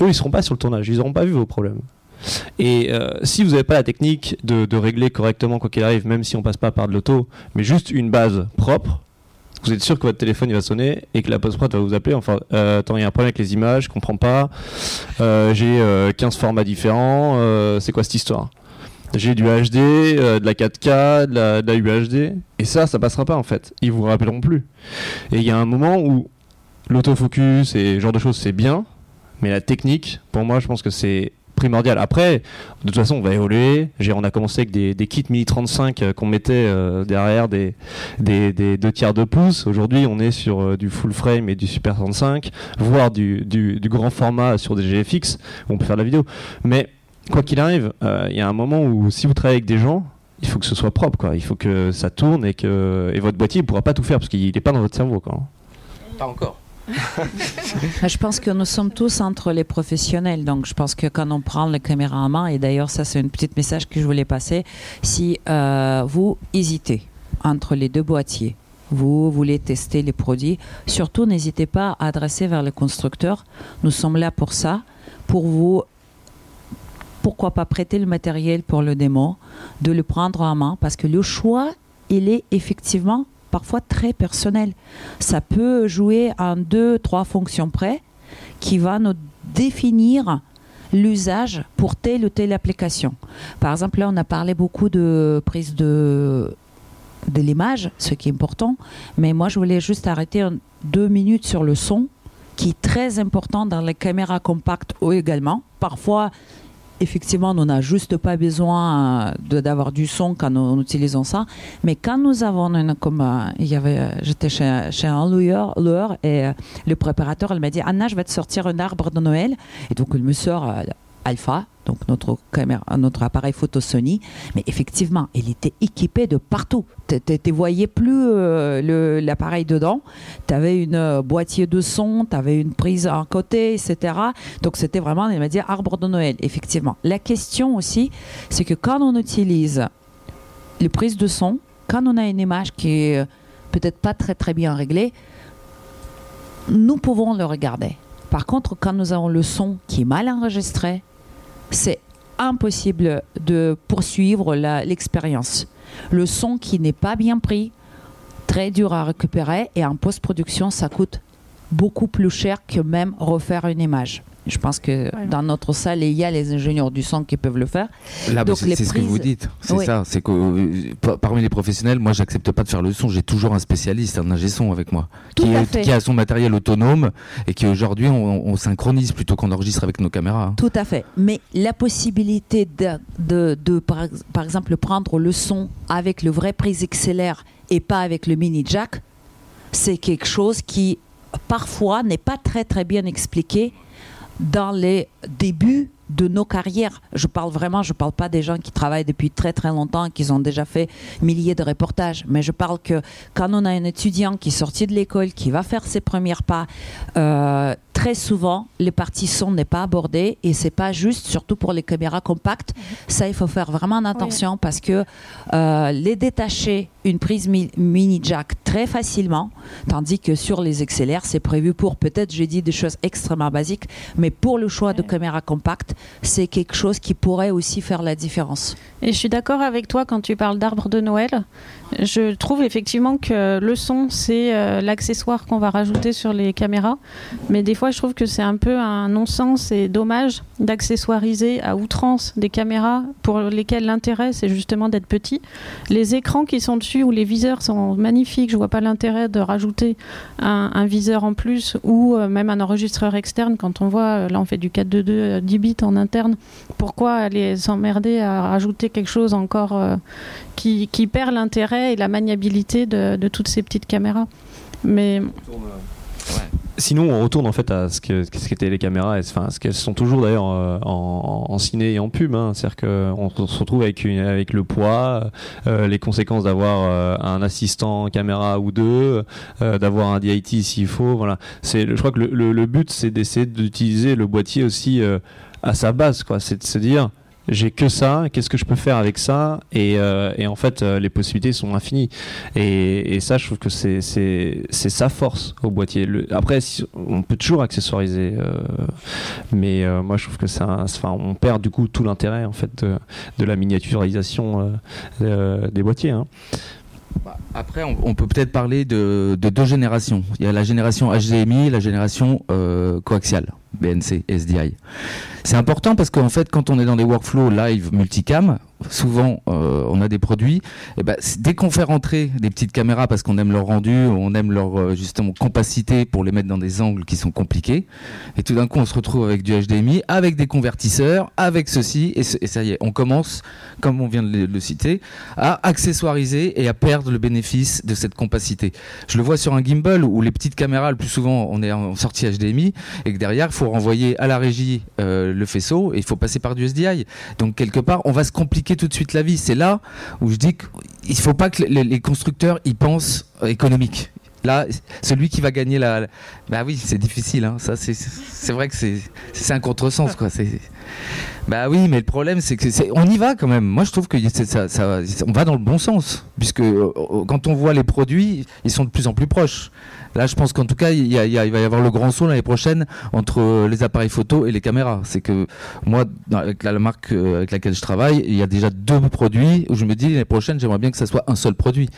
eux ils seront pas sur le tournage, ils n'auront pas vu vos problèmes. Et si vous n'avez pas la technique de, régler correctement quoi qu'il arrive, même si on passe pas par de l'auto, mais juste une base propre, vous êtes sûr que votre téléphone il va sonner et que la post-prod va vous appeler. Enfin, attends, il y a un problème avec les images, je comprends pas. J'ai 15 formats différents. c'est quoi cette histoire? J'ai du HD, euh, de la 4K, de la, UHD, et ça, ça passera pas en fait. Ils vous rappelleront plus. Et il y a un moment où l'autofocus et ce genre de choses, c'est bien, mais la technique, pour moi, je pense que c'est primordial. Après, de toute façon, on va évoluer. On a commencé avec des, kits Mini 35 euh, qu'on mettait euh, derrière des, 2 tiers de pouce. Aujourd'hui, on est sur du full frame et du Super 35, voire du, du, du, grand format sur des GFX où on peut faire de la vidéo. Mais quoi qu'il arrive, euh, il y a un moment où si vous travaillez avec des gens, il faut que ce soit propre, quoi. Il faut que ça tourne et que et votre boîtier ne pourra pas tout faire parce qu'il n'est pas dans votre cerveau, quoi. Pas encore. je pense que nous sommes tous entre les professionnels. Donc, je pense que quand on prend la caméra en main, et d'ailleurs, ça, c'est un petit message que je voulais passer. Si euh, vous hésitez entre les deux boîtiers, vous voulez tester les produits, surtout n'hésitez pas à adresser vers le constructeur. Nous sommes là pour ça, pour vous pourquoi pas prêter le matériel pour le démo, de le prendre en main, parce que le choix, il est effectivement parfois très personnel. Ça peut jouer en deux, trois fonctions près, qui va nous définir l'usage pour telle ou telle application. Par exemple, là, on a parlé beaucoup de prise de, de l'image, ce qui est important, mais moi, je voulais juste arrêter deux minutes sur le son, qui est très important dans les caméras compactes également. Parfois, effectivement, on n'a juste pas besoin euh, d'avoir du son quand nous, utilisons ça. Mais quand nous avons une, comme euh, il y avait, euh, j'étais chez, chez, un loueur, et le préparateur, elle m'a dit Anna, je vais te sortir un arbre de Noël. Et donc, il me sort Alpha, donc notre, appareil photo Sony. Mais effectivement, il était équipé de partout. Tu ne voyais plus euh, l'appareil dedans. Tu avais une euh, boîtier de son, tu avais une prise à côté, etc. Donc c'était vraiment, il m'a dit, arbre de Noël, effectivement. La question aussi, c'est que quand on utilise les prises de son, quand on a une image qui est euh, peut-être pas très très bien réglée, nous pouvons le regarder. Par contre, quand nous avons le son qui est mal enregistré, c'est impossible de poursuivre l'expérience. Le son qui n'est pas bien pris, très dur à récupérer et en post-production, ça coûte beaucoup plus cher que même refaire une image. Je pense que dans notre salle, il y a les ingénieurs du son qui peuvent le faire. Là, c'est ce que vous dites. C'est ça. C'est que euh, parmi les professionnels, moi, j'accepte pas de faire le son. J'ai toujours un spécialiste, un ingé son avec moi, qui, qui, a son matériel autonome et qui aujourd'hui, on, synchronise plutôt qu'on enregistre avec nos caméras. Hein. Tout à fait. Mais la possibilité de, de, de par, par, exemple, prendre le son avec le vrai prise XLR et pas avec le mini jack, c'est quelque chose qui parfois n'est pas très très bien expliqué dans les débuts de nos carrières. Je parle vraiment, je ne parle pas des gens qui travaillent depuis très très longtemps, qui ont déjà fait milliers de reportages, mais je parle que quand on a un étudiant qui est sorti de l'école, qui va faire ses premiers pas, euh, très souvent, les parties son n'est pas abordées et c'est pas juste, surtout pour les caméras compactes. Ça, il faut faire vraiment attention parce que euh, les détacher une prise mini jack très facilement, tandis que sur les XLR, c'est prévu pour peut-être, j'ai dit des choses extrêmement basiques, mais pour le choix de caméra compacte, c'est quelque chose qui pourrait aussi faire la différence. Et je suis d'accord avec toi quand tu parles d'arbre de Noël. Je trouve effectivement que le son, c'est euh, l'accessoire qu'on va rajouter sur les caméras. Mais des fois, je trouve que c'est un peu un non-sens et dommage d'accessoiriser à outrance des caméras pour lesquelles l'intérêt, c'est justement d'être petit. Les écrans qui sont dessus ou les viseurs sont magnifiques. Je vois pas l'intérêt de rajouter un, viseur en plus ou euh, même un enregistreur externe. Quand on voit, euh, là, on fait du 4.2.2 10 bits en interne. Pourquoi aller s'emmerder à rajouter quelque chose encore qui, qui perd l'intérêt et la maniabilité de, toutes ces petites caméras. Mais Sinon, on retourne en fait à ce que ce qu'étaient les caméras, enfin ce qu'elles sont toujours d'ailleurs euh, en, ciné et en pub. Hein. C'est-à-dire qu'on se retrouve avec le poids, euh, les conséquences d'avoir euh, un assistant caméra ou deux, d'avoir un DIT s'il faut. Voilà. C'est, je crois que le, le, le but c'est d'essayer d'utiliser le boîtier aussi à sa base, quoi. C'est de se dire j'ai que ça, qu'est-ce que je peux faire avec ça et, euh, en fait, euh, les possibilités sont infinies. Et, ça, je trouve que c'est sa force au boîtier. Après, on peut toujours accessoiriser, euh, mais moi, je trouve que ça, enfin, on perd du coup tout l'intérêt en fait de, la miniaturisation des boîtiers. Hein. Bah, après, on, peut peut-être parler de, de, deux générations. Il y a la génération HDMI et la génération coaxiale, BNC, SDI. C'est important parce qu'en fait, quand on est dans des workflows live multicam, souvent euh, on a des produits, et eh ben, dès qu'on fait rentrer des petites caméras parce qu'on aime leur rendu, on aime leur euh, justement compacité pour les mettre dans des angles qui sont compliqués, et tout d'un coup on se retrouve avec du HDMI, avec des convertisseurs, avec ceci, et, ça y est, on commence, comme on vient de le, citer, à accessoiriser et à perdre le bénéfice de cette compacité. Je le vois sur un gimbal où les petites caméras, le plus souvent on est en sortie HDMI, et que derrière faut renvoyer à la régie euh, le faisceau, et il faut passer par du SDI. Donc quelque part on va se compliquer tout de suite la vie. C'est là où je dis qu'il ne faut pas que les, constructeurs y pensent économique. Là, celui qui va gagner la. Bah oui, c'est difficile. Hein. Ça, c'est vrai que c'est un contresens, quoi. Bah oui, mais le problème, c'est que c'est, on y va quand même. Moi, je trouve que ça, on va dans le bon sens, puisque euh, quand on voit les produits, ils sont de plus en plus proches. Là, je pense qu'en tout cas, il, va y avoir le grand saut l'année prochaine entre les appareils photo et les caméras. C'est que moi, avec la, marque euh, avec laquelle je travaille, il y a déjà deux produits où je me dis l'année prochaine, j'aimerais bien que ça soit un seul produit.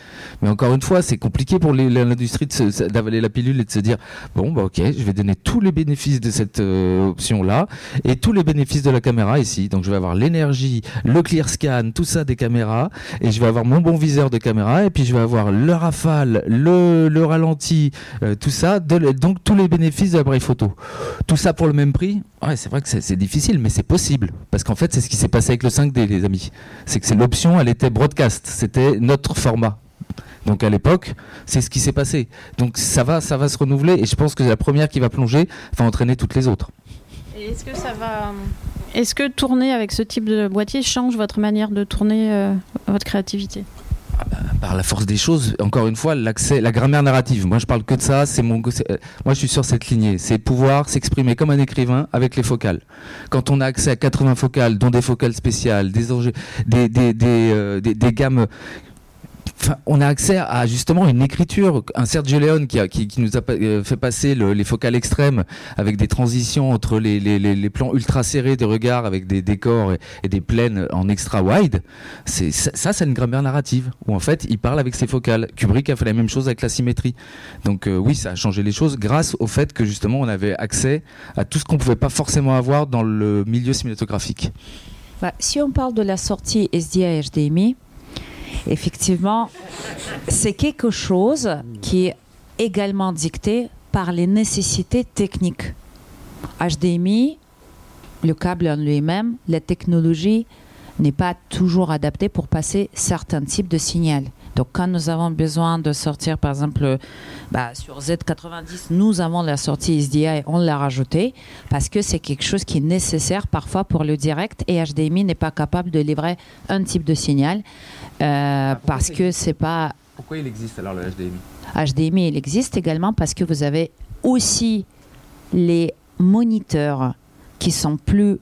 Mais encore une fois, c'est compliqué pour l'industrie d'avaler la pilule et de se dire bon, bah ok, je vais donner tous les bénéfices de cette euh, option-là et tous les bénéfices de la caméra ici. Donc, je vais avoir l'énergie, le clear scan, tout ça des caméras, et je vais avoir mon bon viseur de caméra, et puis je vais avoir le rafale, le, le ralenti, euh, tout ça, donc tous les bénéfices de l'appareil photo. Tout ça pour le même prix Ouais, c'est vrai que c'est difficile, mais c'est possible. Parce qu'en fait, c'est ce qui s'est passé avec le 5D, les amis. C'est que c'est l'option, elle était broadcast. C'était notre format. Donc à l'époque, c'est ce qui s'est passé. Donc ça va, ça va se renouveler et je pense que la première qui va plonger va entraîner toutes les autres. Est-ce que tourner avec ce type de boîtier change votre manière de tourner euh, votre créativité? Par la force des choses, encore une fois, l'accès, la grammaire narrative. Moi, je parle que de ça. C'est mon, euh, moi, je suis sur cette lignée. C'est pouvoir s'exprimer comme un écrivain avec les focales. Quand on a accès à 80 focales, dont des focales spéciales, des, des, des, des, euh, des, des gammes on a accès à justement une écriture. Un Sergio Leone qui, nous a euh, fait passer les focales extrêmes avec des transitions entre les, plans ultra serrés de regard avec des décors et, des plaines en extra wide. Ça, c'est une grammaire narrative où en fait il parle avec ses focales. Kubrick a fait la même chose avec la symétrie. Donc euh, oui, ça a changé les choses grâce au fait que justement on avait accès à tout ce qu'on pouvait pas forcément avoir dans le milieu cinématographique. Bah, si on parle de la sortie SDI HDMI, effectivement, c'est quelque chose qui est également dicté par les nécessités techniques. HDMI, le câble en lui-même, la technologie n'est pas toujours adaptée pour passer certains types de signaux. Donc quand nous avons besoin de sortir, par exemple, bah, sur Z90, nous avons la sortie SDI, on l'a rajouté parce que c'est quelque chose qui est nécessaire parfois pour le direct et HDMI n'est pas capable de livrer un type de signal euh, parce que c'est pas. Pourquoi il existe alors le HDMI HDMI, il existe également parce que vous avez aussi les moniteurs qui sont plus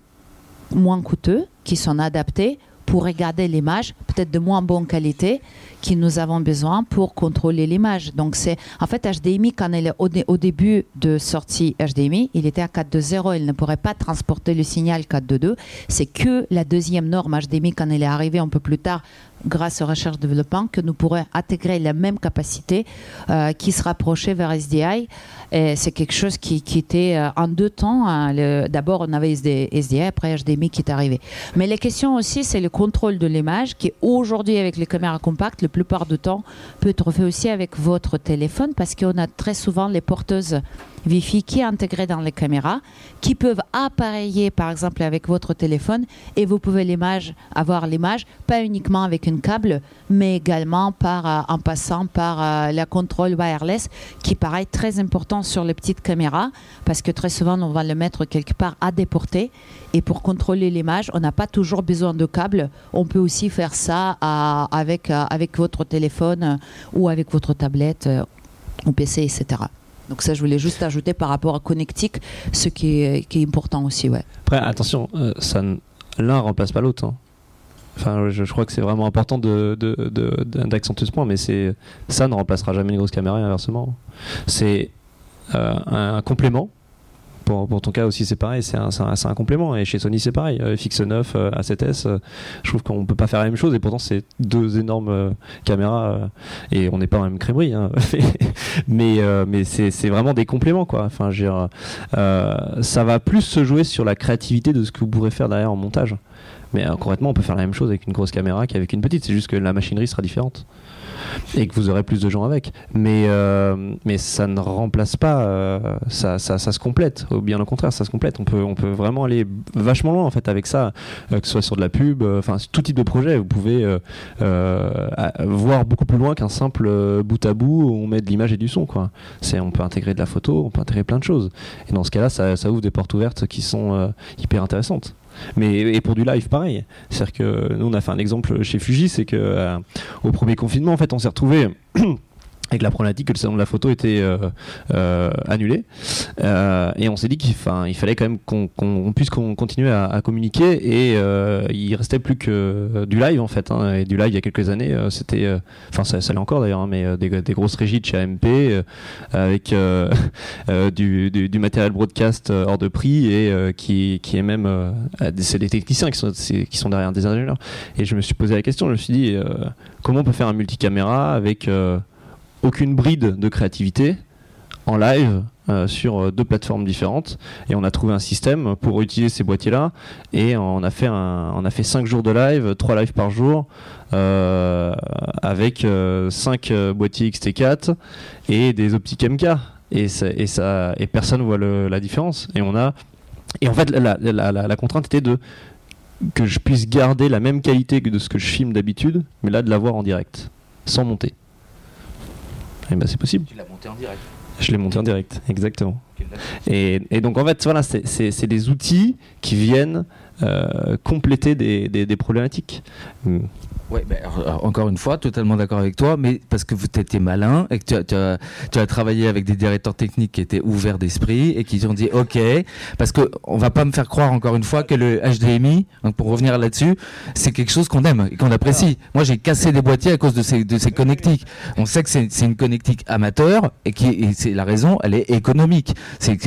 moins coûteux, qui sont adaptés pour regarder l'image, peut-être de moins bonne qualité, que nous avons besoin pour contrôler l'image. Donc c'est en fait HDMI quand elle est au, début de sortie HDMI, il était à 4.2.0, il ne pourrait pas transporter le signal 4.2.2. C'est que la deuxième norme HDMI quand elle est arrivée un peu plus tard grâce aux recherches développement, que nous pourrions intégrer la même capacité euh, qui se rapprochait vers SDI. C'est quelque chose qui, qui était euh, en deux temps. Hein, d'abord, on avait SDI, après HDMI qui est arrivé. Mais la question aussi, c'est le contrôle de l'image qui, aujourd'hui, avec les caméras compactes, la plupart du temps, peut être fait aussi avec votre téléphone parce qu'on a très souvent les porteuses Wi-Fi qui est intégré dans les caméras, qui peuvent appareiller par exemple avec votre téléphone et vous pouvez avoir l'image, pas uniquement avec un câble, mais également euh, en passant par euh, la contrôle wireless qui paraît très important sur les petites caméras parce que très souvent on va le mettre quelque part à déporter et pour contrôler l'image, on n'a pas toujours besoin de câble. On peut aussi faire ça euh, avec, avec votre téléphone ou avec votre tablette ou PC, etc. Donc ça, je voulais juste ajouter par rapport à Connectic, ce qui est, important aussi. Ouais. Après, attention, euh, ça, l'un remplace pas l'autre. Hein. Enfin, je, crois que c'est vraiment important d'accentuer ce point, mais ça ne remplacera jamais une grosse caméra inversement. C'est euh, un, complément pour, ton cas aussi, c'est pareil, c'est un, un, complément. Et chez Sony, c'est pareil. Euh, FX9, A7S, euh, je trouve qu'on peut pas faire la même chose. Et pourtant, c'est deux énormes euh, caméras. et on n'est pas la même crèmerie. Hein. mais mais c'est vraiment des compléments, quoi. Enfin, ça va plus se jouer sur la créativité de ce que vous pourrez faire derrière en montage. Mais concrètement, on peut faire la même chose avec une grosse caméra qu'avec une petite. C'est juste que la machinerie sera différente et que vous aurez plus de gens avec. Mais, euh, ça ne remplace pas, euh, ça, ça, se complète. Ou bien au contraire, ça se complète. On peut, vraiment aller vachement loin en fait avec ça, euh, que ce soit sur de la pub, enfin tout type de projet. Vous pouvez voir beaucoup plus loin qu'un simple bout à bout où on met de l'image et du son. Quoi. On peut intégrer de la photo, on peut intégrer plein de choses. Et dans ce cas-là, ça ouvre des portes ouvertes qui sont hyper intéressantes. Mais et pour du live, pareil. C'est-à-dire que nous, on a fait un exemple chez Fuji, c'est que euh, au premier confinement, en fait, on s'est retrouvé avec la problématique que le salon de la photo était euh, euh, annulé. Euh, et on s'est dit qu'il il fallait quand même qu'on puisse continuer à, communiquer. Et il restait plus que du live en fait. Hein. et du live il y a quelques années, c'était, enfin ça, ça l'est encore d'ailleurs, hein, mais des, grosses régies de chez AMP avec du, du, matériel broadcast hors de prix et qui, qui est même, c'est des techniciens qui sont, qui sont derrière des ingénieurs. Et je me suis posé la question, je me suis dit comment on peut faire un multicaméra avec aucune bride de créativité en live euh, sur euh, deux plateformes différentes. Et on a trouvé un système pour utiliser ces boîtiers là et on a fait un, on a fait cinq jours de live trois lives par jour euh, avec cinq boîtiers XT4 et des optiques MK et ça, et personne voit la différence. Et on a et en fait la, la contrainte était de que je puisse garder la même qualité que de ce que je filme d'habitude mais là de l'avoir en direct sans monter eh ben, c'est possible. Tu l'as monté en direct. Je l'ai monté en direct, exactement. Et, donc en fait, voilà, c'est des outils qui viennent euh, compléter des, des problématiques. Hmm. Ouais, ben, encore une fois, totalement d'accord avec toi, mais parce que vous étiez malin et que tu as, tu, as, tu as, travaillé avec des directeurs techniques qui étaient ouverts d'esprit et qui ont dit OK, parce que on va pas me faire croire encore une fois que le HDMI, donc pour revenir là-dessus, c'est quelque chose qu'on aime et qu'on apprécie. Moi, j'ai cassé des boîtiers à cause de ces, de ces connectiques. On sait que c'est une connectique amateur et qui, c'est la raison, elle est économique. C'est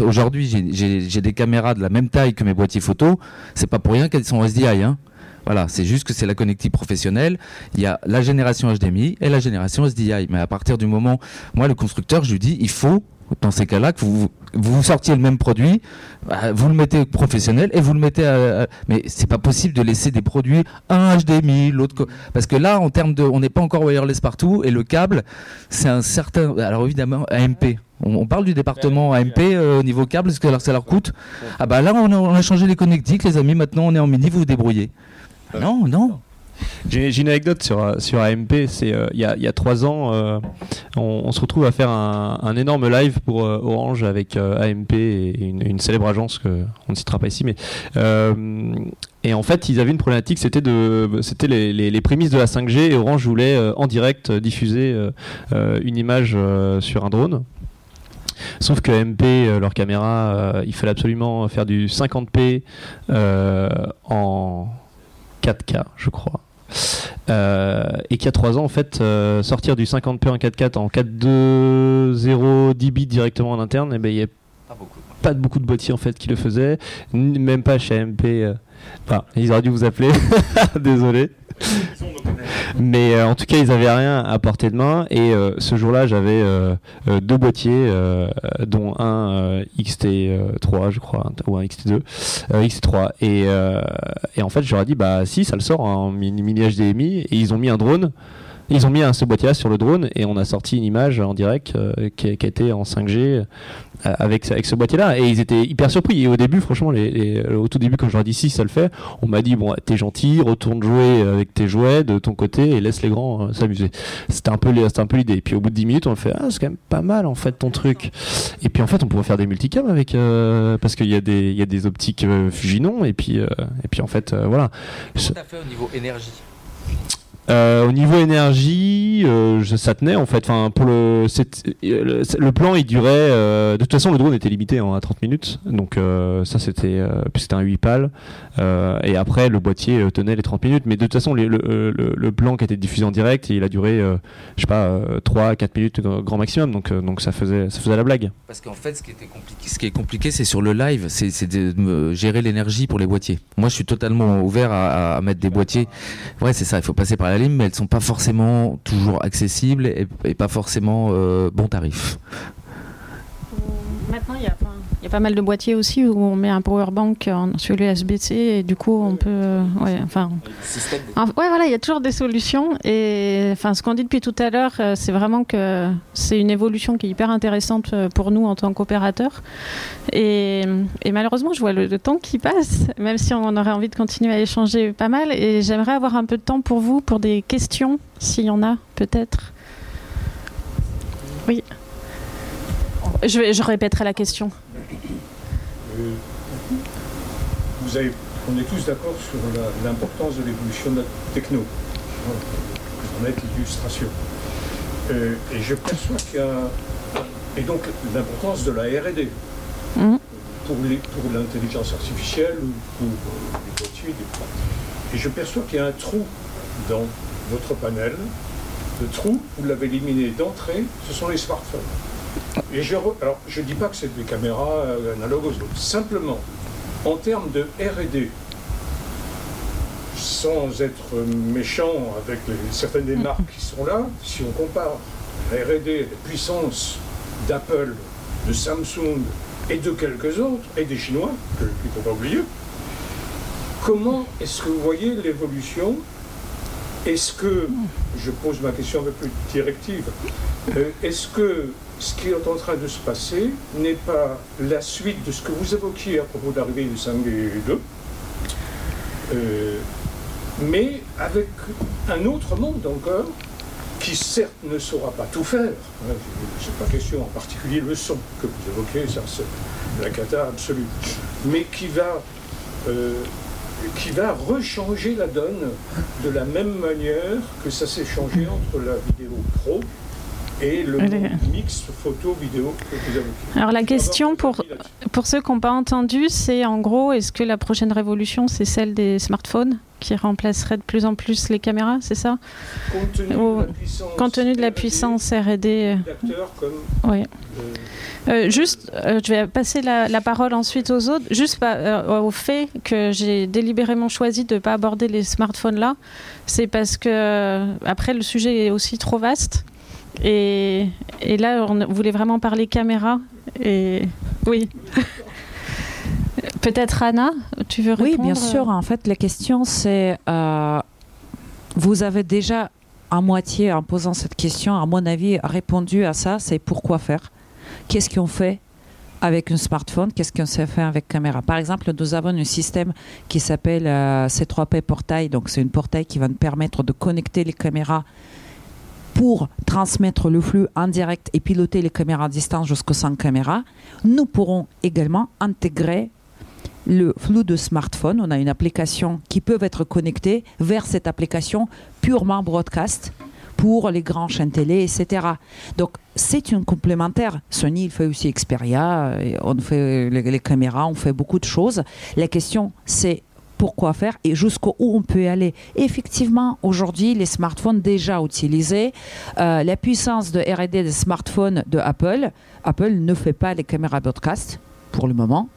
aujourd'hui, j'ai des caméras de la même taille que mes boîtiers photo. C'est pas pour rien qu'elles sont SDI, hein. Voilà, c'est juste que c'est la connectique professionnelle. Il y a la génération HDMI et la génération SDI. Mais à partir du moment, moi, le constructeur, je lui dis, il faut, dans ces cas-là, que vous, vous sortiez le même produit, bah, vous le mettez professionnel et vous le mettez à, mais c'est pas possible de laisser des produits un HDMI, l'autre parce que là en termes de on n'est pas encore wireless partout et le câble c'est un certain alors évidemment AMP on, parle du département AMP euh, au niveau câble, est-ce que ça leur coûte Ah bah là on a, on a changé les connectiques les amis, maintenant on est en mini, vous vous débrouillez. Non, non. J'ai une anecdote sur, sur AMP. Euh, il y, a, trois ans, euh, on, se retrouve à faire un, énorme live pour euh, Orange avec AMP et une, célèbre agence que on ne citera pas ici, mais et en fait, ils avaient une problématique, c'était les, prémices de la 5G et Orange voulait en direct diffuser une image sur un drone. Sauf que MP, leur caméra, il fallait absolument faire du 50p en 4K, je crois. Euh, et qui a 3 ans en fait euh, sortir du 50p en 4K en 4.2.0 10 bits directement en interne eh ben il y a pas beaucoup. Pas beaucoup de boîtiers en fait qui le faisaient même pas chez MP euh. enfin ils auraient dû vous appeler désolé mais euh, en tout cas, ils avaient rien à portée de main. Et euh, ce jour-là, j'avais deux boîtiers, dont un XT3, je crois, ou un XT2, XT3. Et, et en fait, j'aurais dit, bah si, ça le sort en mini, mini HDMI. Et ils ont mis un drone. Ils ont mis un, ce boîtier-là sur le drone et on a sorti une image en direct qui, qui, a en 5G euh, avec, ce boîtier-là. Et ils étaient hyper surpris. Et au début, franchement, au tout début, quand je leur ai dit si ça le fait, on m'a dit bon, t'es gentil, retourne jouer avec tes jouets de ton côté et laisse les grands euh, s'amuser. C'était un peu, l'idée. Et puis au bout de 10 minutes, on fait ah, c'est quand même pas mal en fait ton truc. Et puis en fait, on pourrait faire des multicams avec euh, parce qu'il y a des, y a des optiques Fujinon et puis et puis en fait voilà. Qu'est-ce fait au niveau énergie? Euh, au niveau énergie, euh, ça tenait en fait. Enfin, pour le, euh, le, plan, il durait. de toute façon, le drone était limité hein, à 30 minutes, donc ça c'était c'était un 8 pales. et après, le boîtier tenait les 30 minutes, mais de toute façon, le, le, plan qui était diffusé en direct, il a duré, je sais pas, 3 4 minutes grand maximum, donc donc ça faisait ça faisait la blague. Parce qu'en fait, ce qui était compliqué, ce qui est compliqué, c'est sur le live, c'est de gérer l'énergie pour les boîtiers. Moi, je suis totalement ouvert à, à mettre des boîtiers. Ouais, c'est ça. Il faut passer par la mais elles sont pas forcément toujours accessibles et, pas forcément euh, bon tarif. Il y a pas mal de boîtiers aussi où on met un power bank sur l'USB-C et du coup on peut. ouais, enfin. ouais, voilà, il y a toujours des solutions. Et enfin, ce qu'on dit depuis tout à l'heure, euh, c'est vraiment que c'est une évolution qui est hyper intéressante euh, pour nous en tant qu'opérateurs. Et, malheureusement, je vois le, temps qui passe, même si on aurait envie de continuer à échanger pas mal. Et j'aimerais avoir un peu de temps pour vous, pour des questions, s'il y en a, peut-être. Oui. Je, je répéterai la question. Euh, vous avez, on est tous d'accord sur l'importance de l'évolution de la techno. Pour permettre l'illustration. Euh, et je perçois qu'il y a. Et donc l'importance de la RD Mhm. pour l'intelligence artificielle ou pour euh, les voitures. Et je perçois qu'il y a un trou dans votre panel. Le trou, vous l'avez éliminé d'entrée, ce sont les smartphones. Et je, alors, je ne dis pas que c'est des caméras euh, analogues aux autres. Simplement, en termes de RD, sans être méchant avec les- certaines des marques qui sont là, si on compare la RD, la puissance d'Apple, de Samsung et de quelques autres, et des Chinois, que- qu'il ne faut pas oublier, comment est-ce que vous voyez l'évolution? Est-ce que, je pose ma question un peu plus directive, euh, est-ce que ce qui est en train de se passer n'est pas la suite de ce que vous évoquiez à propos de l'arrivée du 5G 2 euh, mais avec un autre monde encore, qui certes ne saura pas tout faire. Hein, C'est pas question en particulier le son que vous évoquez, ça c'est la cata absolue, mais qui va, euh, qui va rechanger la donne de la même manière que ça s'est changé entre la vidéo pro et le mix photo-vidéo que vous évoquez. Alors la question pour, pour ceux qui n'ont pas entendu, c'est en gros, est-ce que la prochaine révolution, c'est celle des smartphones qui remplacerait de plus en plus les caméras, c'est ça? Compte tenu de la puissance, Compte tenu de la RD, puissance R&D, d'acteurs comme oui. euh, Euh, juste, euh, je vais passer la, la parole ensuite aux autres, juste pas, euh, au fait que j'ai délibérément choisi de ne pas aborder les smartphones là, c'est parce que euh, après le sujet est aussi trop vaste et, et là on voulait vraiment parler caméra et oui. Peut-être Anna, tu veux Oui, répondre bien sûr. En fait, la question, c'est euh, vous avez déjà à moitié, en posant cette question, à mon avis, répondu à ça. C'est pourquoi faire? Qu'est-ce qu'on fait avec un smartphone? Qu'est-ce qu'on sait faire avec caméra? Par exemple, nous avons un système qui s'appelle euh, C3P Portail. Donc, c'est une portail qui va nous permettre de connecter les caméras pour transmettre le flux en direct et piloter les caméras à distance jusqu'aux 100 caméras. Nous pourrons également intégrer le flux de smartphone. On a une application qui peut être connectée vers cette application purement broadcast pour les grands chaînes télé, etc. Donc, c'est une complémentaire. Sony, il fait aussi Xperia, on fait les caméras, on fait beaucoup de choses. La question, c'est pourquoi faire et jusqu'où on peut aller. Effectivement, aujourd'hui, les smartphones déjà utilisés, euh, la puissance de R&D des smartphones de Apple, Apple ne fait pas les caméras broadcast pour le moment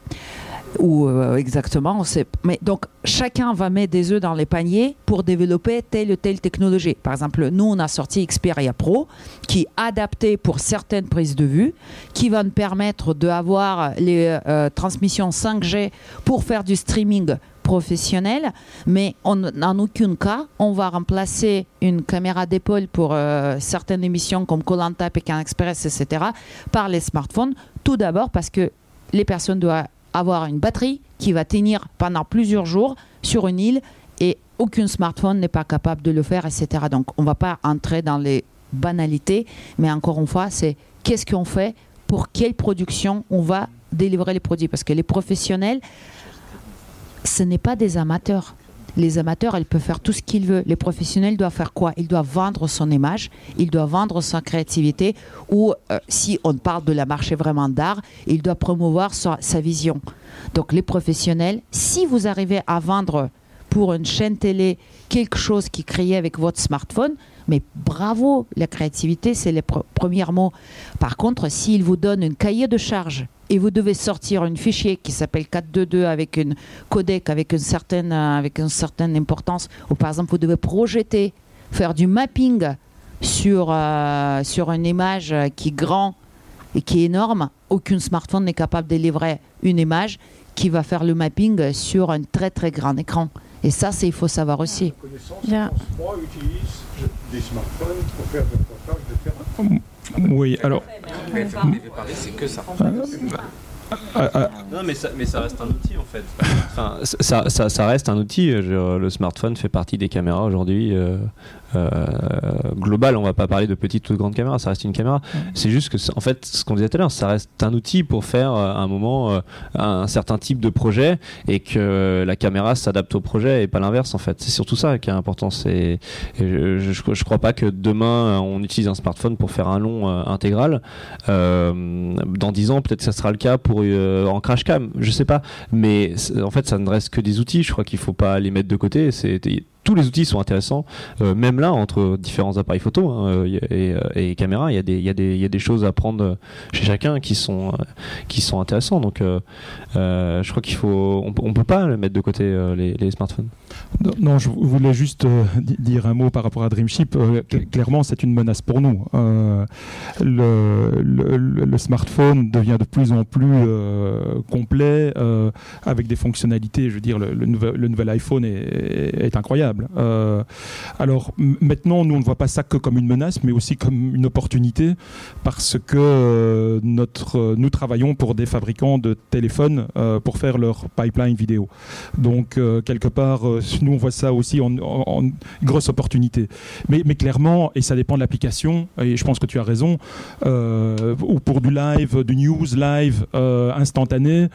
ou euh, exactement, on sait. Mais donc chacun va mettre des œufs dans les paniers pour développer telle ou telle technologie. Par exemple, nous on a sorti Xperia Pro qui est adapté pour certaines prises de vue, qui va nous permettre d'avoir les euh, transmissions 5G pour faire du streaming professionnel, mais en, aucun cas on va remplacer une caméra d'épaule pour euh, certaines émissions comme Colanta, Pékin Express, etc. par les smartphones. Tout d'abord parce que les personnes doivent avoir une batterie qui va tenir pendant plusieurs jours sur une île et aucun smartphone n'est pas capable de le faire, etc. Donc on ne va pas entrer dans les banalités, mais encore une fois, c'est qu'est-ce qu'on fait pour quelle production on va délivrer les produits. Parce que les professionnels, ce n'est pas des amateurs. Les amateurs, ils peuvent faire tout ce qu'ils veulent. Les professionnels doivent faire quoi? Ils doivent vendre son image, ils doivent vendre sa créativité, ou euh, si on parle de la marché vraiment d'art, il doit promouvoir sa, sa vision. Donc les professionnels, si vous arrivez à vendre pour une chaîne télé quelque chose qui créé avec votre smartphone, mais bravo, la créativité, c'est les pr- premiers mots. Par contre, s'il vous donne un cahier de charge et vous devez sortir un fichier qui s'appelle 422 avec une codec avec une certaine, euh, avec une certaine importance, ou par exemple vous devez projeter, faire du mapping sur, euh, sur une image qui est grand et qui est énorme, aucun smartphone n'est capable de livrer une image qui va faire le mapping sur un très très grand écran. Et ça, c'est il faut savoir aussi. connaissance, Il y a- France 3 utilise des smartphones pour faire des reportages de terrain. Oui, alors c'est que ça. Non, mais ça, mais ça reste un outil en fait. Enfin, ça, ça, ça reste un outil. le smartphone fait partie des caméras aujourd'hui. Euh, global, on va pas parler de petites ou de grandes caméras, ça reste une caméra. C'est juste que, en fait, ce qu'on disait tout à l'heure, ça reste un outil pour faire euh, un moment euh, un certain type de projet et que la caméra s'adapte au projet et pas l'inverse en fait. C'est surtout ça qui est important. C'est, je, je, crois pas que demain on utilise un smartphone pour faire un long intégral. dans 10 ans, peut-être que ça sera le cas pour en crash cam, je sais pas. Mais en fait, ça ne reste que des outils. Je crois qu'il faut pas les mettre de côté. C'est tous les outils sont intéressants. Euh, même là, entre différents appareils photo hein, euh, euh, et, caméras, il y, a des, choses à prendre chez chacun qui sont, qui intéressants. Donc, je crois qu'il faut, on, peut pas mettre de côté les, smartphones. Non, je voulais juste dire un mot par rapport à Dreamship. clairement, c'est une menace pour nous. Le, smartphone devient de plus en plus complet avec des fonctionnalités. Je veux dire, le, nouvel, iPhone est incroyable. Euh, alors maintenant, nous, on ne voit pas ça que comme une menace, mais aussi comme une opportunité, parce que euh, notre, nous travaillons pour des fabricants de téléphones euh, pour faire leur pipeline vidéo. Donc, quelque part, nous, on voit ça aussi en, grosse opportunité. Mais, clairement, et ça dépend de l'application, et je pense que tu as raison, ou pour du live, du news live instantané,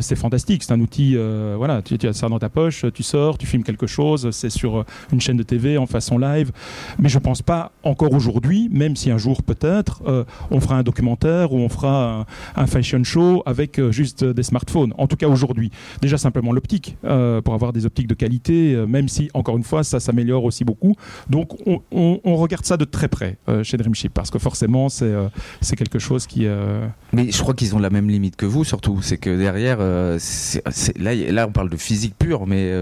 c'est fantastique. C'est un outil, voilà, tu, tu, as ça dans ta poche, tu sors, tu filmes quelque chose, c'est sur euh, une chaîne de TV en façon live. Mais je pense pas encore aujourd'hui, même si un jour peut-être, euh, on fera un documentaire ou on fera un, fashion show avec euh, juste des smartphones. En tout cas aujourd'hui. Déjà simplement l'optique, pour avoir des optiques de qualité, même si, encore une fois, ça s'améliore aussi beaucoup. Donc on, regarde ça de très près chez Dreamship, parce que forcément, c'est c'est quelque chose qui... Mais je crois qu'ils ont la même limite que vous, surtout. C'est que derrière, là, là, on parle de physique pure, mais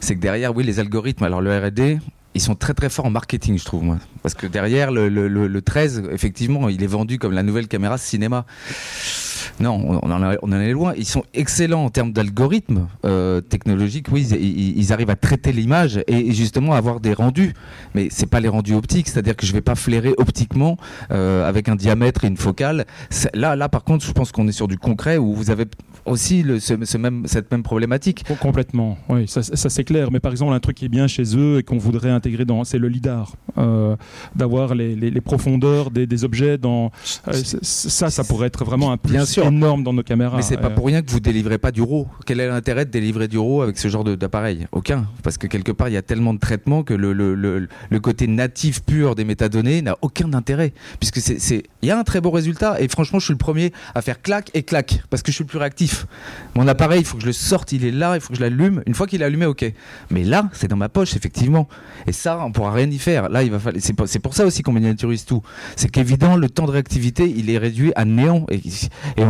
c'est que derrière, oui, les algorithmes, alors le RD, ils sont très très forts en marketing, je trouve, moi. Parce que derrière, le, le, le, 13, effectivement, il est vendu comme la nouvelle caméra cinéma. Non, on en, on en est loin. Ils sont excellents en termes d'algorithmes euh, technologiques. Oui, ils, arrivent à traiter l'image et, justement avoir des rendus. Mais c'est pas les rendus optiques, c'est-à-dire que je vais pas flairer optiquement euh, avec un diamètre et une focale. Là, là, par contre, je pense qu'on est sur du concret où vous avez aussi le, ce, même, cette même problématique. Complètement, oui, ça, c'est clair. Mais par exemple, un truc qui est bien chez eux et qu'on voudrait intégrer dans, c'est le lidar, euh, d'avoir les, les, profondeurs des, des objets dans. Euh, ça, ça pourrait être vraiment un plus énorme dans nos caméras. Mais c'est pas pour rien que vous délivrez pas du RAW. Quel est l'intérêt de délivrer du RAW avec ce genre d'appareil? Aucun, parce que quelque part il y a tellement de traitements que le, le, le, le côté natif pur des métadonnées n'a aucun intérêt, puisque c'est, il y a un très beau résultat et franchement, je suis le premier à faire clac et clac parce que je suis le plus réactif. Mon appareil, il faut que je le sorte, il est là, il faut que je l'allume. Une fois qu'il est allumé, ok. Mais là, c'est dans ma poche, effectivement. Et ça, on pourra rien y faire. Là, il va falloir. C'est pour ça aussi qu'on miniaturise tout. C'est qu'évidemment, le temps de réactivité, il est réduit à néant. Et, on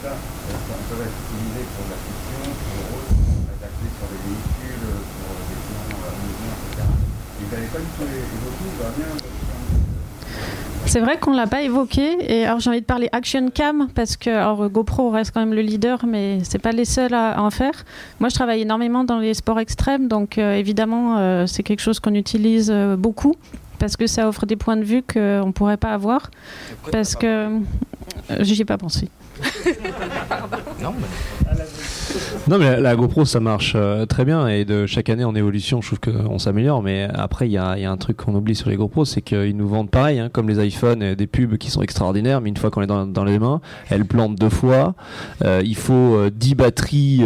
vrai qu'on l'a pas évoqué et alors j'ai envie de parler action cam parce que alors, GoPro reste quand même le leader mais c'est pas les seuls à, en faire. Moi je travaille énormément dans les sports extrêmes donc euh, évidemment euh, c'est quelque chose qu'on utilise euh, beaucoup parce que ça offre des points de vue qu'on ne pourrait pas avoir parce que j'y ai pas pensé. Non, mais... Non, mais la, GoPro, ça marche euh, très bien et de chaque année en évolution, je trouve qu'on s'améliore. Mais après, il y a, un truc qu'on oublie sur les GoPro, c'est qu'ils nous vendent pareil, hein, comme les iPhones, et des pubs qui sont extraordinaires, mais une fois qu'on est dans, les mains, elles plantent deux fois. Euh, il faut 10 euh, batteries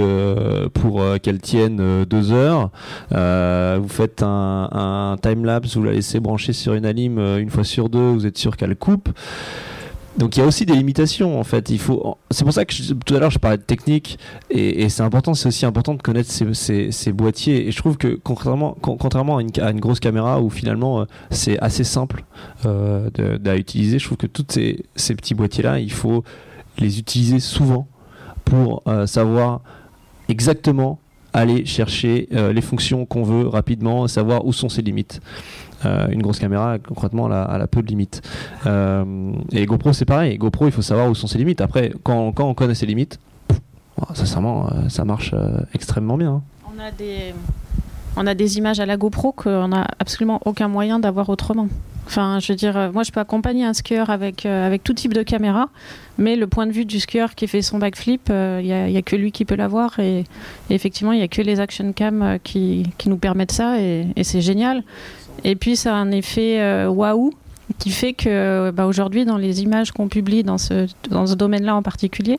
pour qu'elles tiennent deux heures. vous faites un, un time-lapse, vous la laissez brancher sur une alim une fois sur deux, vous êtes sûr qu'elle coupe. Donc il y a aussi des limitations en fait. Il faut. C'est pour ça que tout à l'heure je parlais de technique et, c'est important. C'est aussi important de connaître ces, boîtiers. Et je trouve que contrairement, contrairement à une, grosse caméra où finalement euh, c'est assez simple euh, à utiliser, je trouve que tous ces, ces petits boîtiers là, il faut les utiliser souvent pour savoir exactement aller chercher les fonctions qu'on veut rapidement, savoir où sont ses limites. Une grosse caméra, concrètement, elle a, peu de limites. et GoPro, c'est pareil. GoPro, il faut savoir où sont ses limites. Après, quand, on connaît ses limites, sincèrement, ça marche extrêmement bien. Hein. On a des images à la GoPro qu'on n'a absolument aucun moyen d'avoir autrement. Enfin, je veux dire, euh, moi, je peux accompagner un skieur avec, euh, avec tout type de caméra, mais le point de vue du skieur qui fait son backflip, il euh, n'y a, que lui qui peut l'avoir. Et, effectivement, il n'y a que les action cam qui, nous permettent ça, et, c'est génial. Et puis, ça a un effet waouh qui fait que bah, aujourd'hui, dans les images qu'on publie dans ce, dans ce domaine-là en particulier,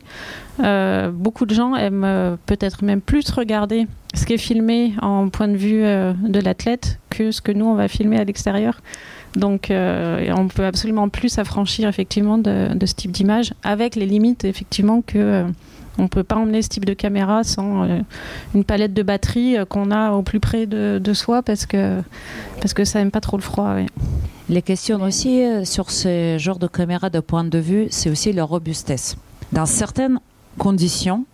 beaucoup de gens aiment peut-être même plus regarder ce qui est filmé en point de vue de l'athlète que ce que nous, on va filmer à l'extérieur. Donc euh, on peut absolument plus s'affranchir effectivement de, ce type d'image, avec les limites effectivement que euh, on ne peut pas emmener ce type de caméra sans euh, une palette de batterie qu'on a au plus près de, soi parce que, parce que ça n'aime pas trop le froid. Les questions aussi sur ce genre de caméra de point de vue, c'est aussi leur robustesse. Dans certaines conditions,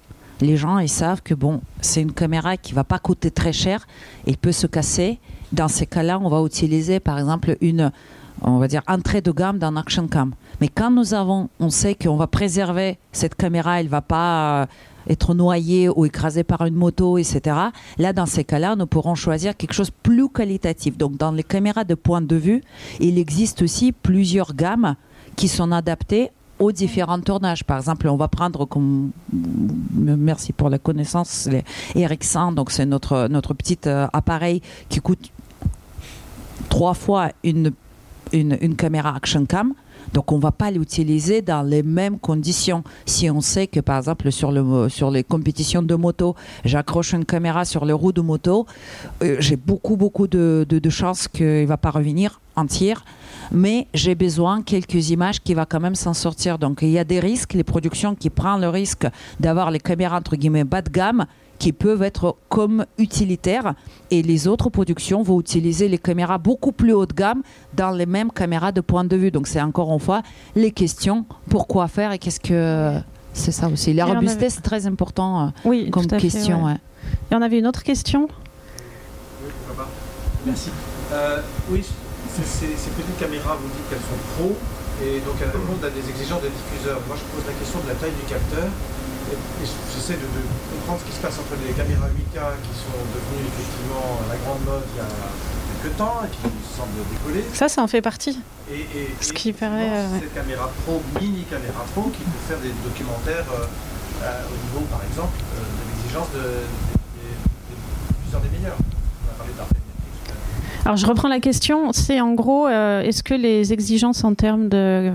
les gens ils savent que bon, c'est une caméra qui va pas coûter très cher, et peut se casser dans ces cas-là, on va utiliser par exemple une on va dire entrée de gamme dans Action Cam. Mais quand nous avons, on sait qu'on va préserver cette caméra, elle va pas euh, être noyée ou écrasée par une moto, etc. Là, dans ces cas-là, nous pourrons choisir quelque chose de plus qualitatif. Donc, dans les caméras de point de vue, il existe aussi plusieurs gammes qui sont adaptées aux différents tournages. Par exemple, on va prendre comme merci pour la connaissance les Ericsson, donc c'est notre notre petit euh, appareil qui coûte trois fois une, une, caméra action cam. Donc on ne va pas l'utiliser dans les mêmes conditions. Si on sait que par exemple sur, le, sur les compétitions de moto, j'accroche une caméra sur les roues de moto, euh, j'ai beaucoup beaucoup de, de, de chances qu'il ne va pas revenir entière. Mais j'ai besoin quelques images qui va quand même s'en sortir. Donc il y a des risques, les productions qui prennent le risque d'avoir les caméras entre guillemets bas de gamme qui peuvent être comme utilitaires et les autres productions vont utiliser les caméras beaucoup plus haut de gamme dans les mêmes caméras de point de vue. Donc c'est encore une fois les questions pourquoi faire et qu'est-ce que c'est ça aussi. La robustesse c'est très important euh, oui, comme question. Fait, Et on avait une autre question? Oui, pourquoi pas. Merci. Euh, oui, ces, petites caméras, vous dites qu'elles sont pro et donc elles répondent à des exigences de diffuseurs. Moi je pose la question de la taille du capteur j'essaie de, comprendre ce qui se passe entre les caméras 8K qui sont devenues effectivement la grande mode il y a quelques temps et qui semblent décoller. Ça, ça en fait partie. Et, ce qui paraît. Euh, cette caméra pro, mini caméra pro, qui peut faire des documentaires euh, euh, au niveau, par exemple, de l'exigence de, plusieurs des meilleurs. Alors je reprends la question, c'est en gros, euh, est-ce que les exigences en termes de,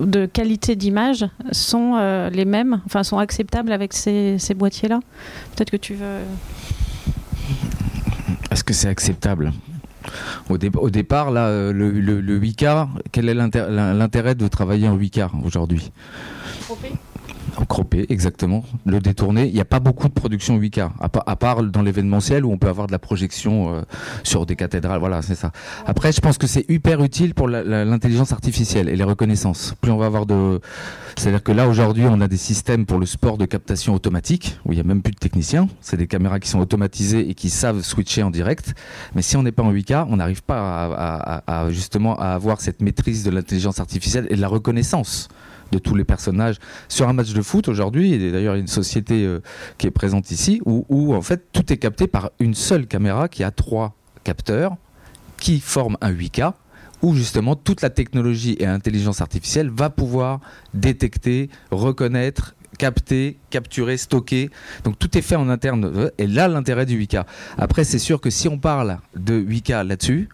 de, qualité d'image sont euh, les mêmes, enfin sont acceptables avec ces, ces boîtiers-là? Peut-être que tu veux... Est-ce que c'est acceptable? Au, au, départ, là, euh, le, le 8K, quel est l'intérêt de travailler en 8K aujourd'hui? En croppé, exactement. Le détourné. Il n'y a pas beaucoup de production 8K, à, part, dans l'événementiel où on peut avoir de la projection euh, sur des cathédrales. Voilà, c'est ça. Après, je pense que c'est hyper utile pour l'intelligence artificielle et les reconnaissances. Plus on va avoir de. C'est-à-dire que là, aujourd'hui, on a des systèmes pour le sport de captation automatique, où il n'y a même plus de techniciens. C'est des caméras qui sont automatisées et qui savent switcher en direct. Mais si on n'est pas en 8K, on n'arrive pas à, à, justement à avoir cette maîtrise de l'intelligence artificielle et de la reconnaissance de tous les personnages sur un match de foot aujourd'hui. Et d'ailleurs, une société euh, qui est présente ici où, en fait tout est capté par une seule caméra qui a trois capteurs qui forment un 8K où justement toute la technologie et l'intelligence artificielle va pouvoir détecter, reconnaître, capter, capturer, stocker. Donc tout est fait en interne. Et là, l'intérêt du 8K. Après, c'est sûr que si on parle de 8K là-dessus,